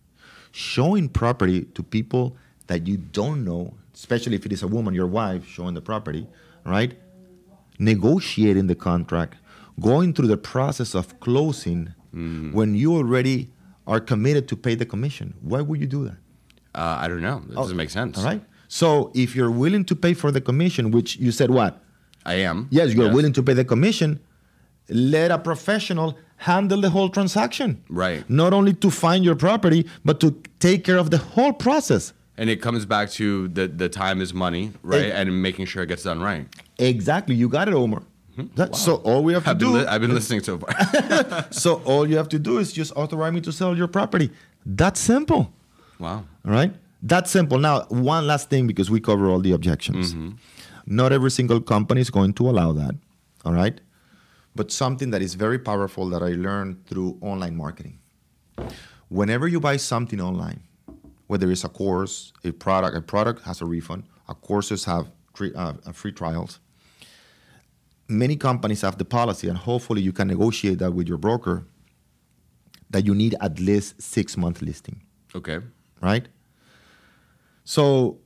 Speaker 2: showing property to people that you don't know, especially if it is a woman, your wife, showing the property, right? Negotiating the contract, going through the process of closing when you already are committed to pay the commission. Why would you do that?
Speaker 1: Uh, I don't know. That doesn't make sense.
Speaker 2: All right. So if you're willing to pay for the commission, which you said what?
Speaker 1: I am.
Speaker 2: Yes, you're willing to pay the commission. Let a professional handle the whole transaction.
Speaker 1: Right.
Speaker 2: Not only to find your property, but to take care of the whole process.
Speaker 1: And it comes back to the, the time is money, right?
Speaker 2: Ex-
Speaker 1: and making sure it gets done right.
Speaker 2: Exactly. You got it, Omar. Hmm? That- So all we have to
Speaker 1: I've been,
Speaker 2: do.
Speaker 1: li- I've been listening so far.
Speaker 2: so all you have to do is just authorize me to sell your property. That's simple.
Speaker 1: wow.
Speaker 2: All right? That's simple. Now, one last thing because we cover all the objections. Mm-hmm. Not every single company is going to allow that. All right? But something that is very powerful that I learned through online marketing. Whenever you buy something online, whether it's a course, a product, a product has a refund, a courses have free, uh, uh, free trials. Many companies have the policy, and hopefully you can negotiate that with your broker, that you need at least six month listing
Speaker 1: Okay.
Speaker 2: right? So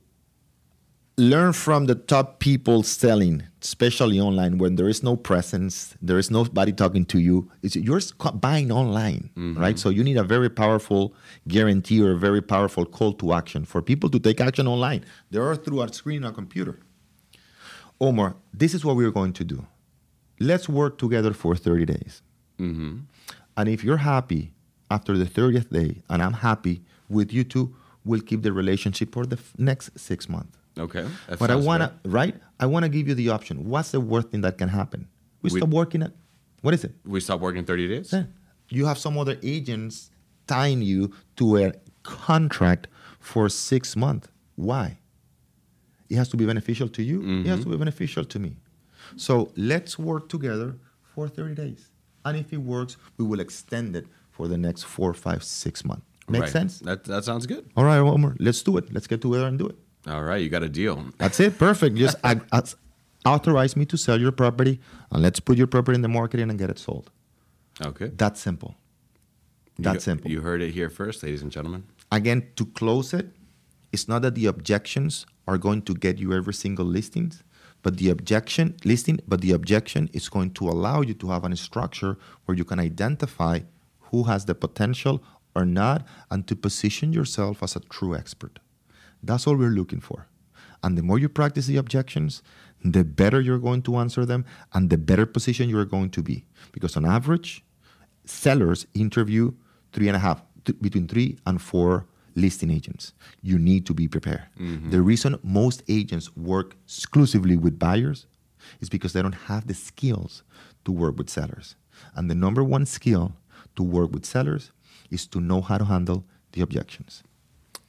Speaker 2: learn from the top people selling, especially online when there is no presence, there is nobody talking to you. It's, you're buying online, right? So you need a very powerful guarantee or a very powerful call to action for people to take action online. They are through a screen on a computer. Omar, this is what we're going to do. Let's work together for 30 days.
Speaker 1: Mm-hmm.
Speaker 2: And if you're happy after the 30th day, and I'm happy with you two, we'll keep the relationship for the f- next six months.
Speaker 1: Okay. That
Speaker 2: but I
Speaker 1: sounds
Speaker 2: want
Speaker 1: fair.
Speaker 2: to, right? I want to give you the option. What's the worst thing that can happen? We,
Speaker 1: We-
Speaker 2: stop working at, what is it?
Speaker 1: We stop working 30 days?
Speaker 2: Eh, You have some other agents tying you to a contract for six months. Why? It has to be beneficial to you. It has to be beneficial to me. So let's work together for 30 days. And if it works, we will extend it for the next four, five, six months. Make
Speaker 1: Right.
Speaker 2: sense?
Speaker 1: That, that sounds good.
Speaker 2: All right, Omar, let's do it. Let's get together and do it.
Speaker 1: All right. You got a deal.
Speaker 2: That's it. Perfect. Just authorize me to sell your property, and let's put your property in the market and get it sold.
Speaker 1: Okay.
Speaker 2: That's simple. That's
Speaker 1: you,
Speaker 2: simple.
Speaker 1: You heard it here first, ladies and gentlemen.
Speaker 2: Again, to close it, it's not that the objections are going to get you every single listings, But the objection, listing, but the objection is going to allow you to have a structure where you can identify who has the potential or not and to position yourself as a true expert. That's all we're looking for. And the more you practice the objections, the better you're going to answer them and the better position you're going to be. Because on average, sellers interview three and a half, th- between three and four listing agents. You need to be prepared. Mm-hmm. The reason most agents work exclusively with buyers is because they don't have the skills to work with sellers. And the number one skill to work with sellers is to know how to handle the objections.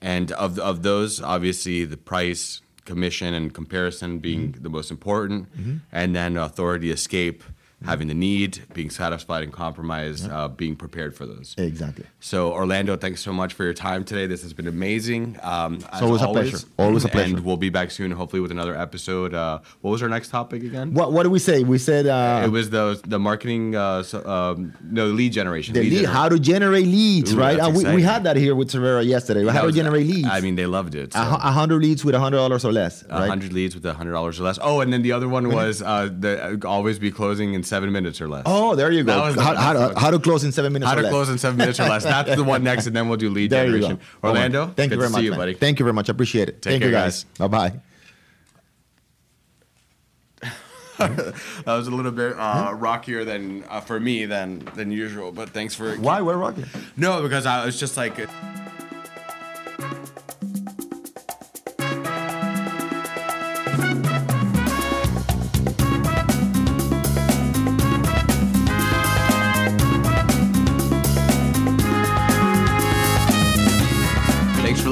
Speaker 1: And of, of those, obviously, the price, commission, and comparison being mm-hmm. the most important, mm-hmm. and then authority escape having the need, being satisfied and compromised, uh, being prepared for those.
Speaker 2: Exactly.
Speaker 1: So, Orlando, thanks so much for your time today. This has been amazing. Um,
Speaker 2: it's always, always, a pleasure. Always a pleasure.
Speaker 1: And we'll be back soon, hopefully, with another episode. Uh, what was our next topic again?
Speaker 2: What What did we say? We said uh,
Speaker 1: it was the the marketing, uh, so, um, no lead generation.
Speaker 2: The
Speaker 1: lead,
Speaker 2: lead how to generate leads, Ooh, right? we, we had that here with Cervera yesterday. How to generate leads.
Speaker 1: I mean, they loved it.
Speaker 2: A so. hundred leads with a hundred dollars or less.
Speaker 1: A hundred leads with a hundred dollars or less. Oh, and then the other one was uh, the, always be closing in seven minutes or less.
Speaker 2: Oh, there you go. How, how, to, how, to, close in seven minutes.
Speaker 1: How
Speaker 2: to
Speaker 1: less. close in seven minutes or less. That's the one next, and then we'll do lead there generation. Orlando,
Speaker 2: thank you very much,
Speaker 1: you, buddy.
Speaker 2: Thank you very much. I appreciate it.
Speaker 1: Take
Speaker 2: thank
Speaker 1: care,
Speaker 2: you, guys.
Speaker 1: guys.
Speaker 2: Bye bye.
Speaker 1: that was a little bit uh, rockier than uh, for me than than usual, but thanks for.
Speaker 2: Why? Why rocky?
Speaker 1: No, because I was just like.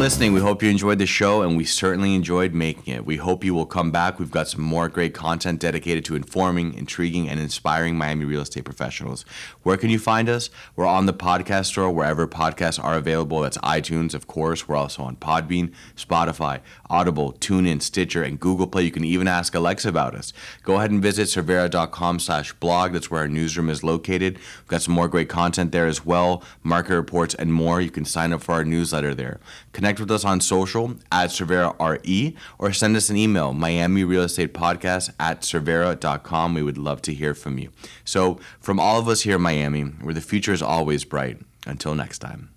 Speaker 1: Listening. We hope you enjoyed the show, and we certainly enjoyed making it. We hope you will come back. We've got some more great content dedicated to informing, intriguing, and inspiring Miami real estate professionals. Where can you find us? We're on the podcast store wherever podcasts are available. That's iTunes, of course. We're also on Podbean, Spotify, Audible, TuneIn, Stitcher, and Google Play. You can even ask Alexa about us. Go ahead and visit cervera.com slash blog. That's where our newsroom is located. We've got some more great content there as well, market reports, and more. You can sign up for our newsletter there. Connect with us on social at Cervera RE or send us an email, Miami Real Estate Podcast at Cervera.com. We would love to hear from you. So, from all of us here in Miami, where the future is always bright, until next time.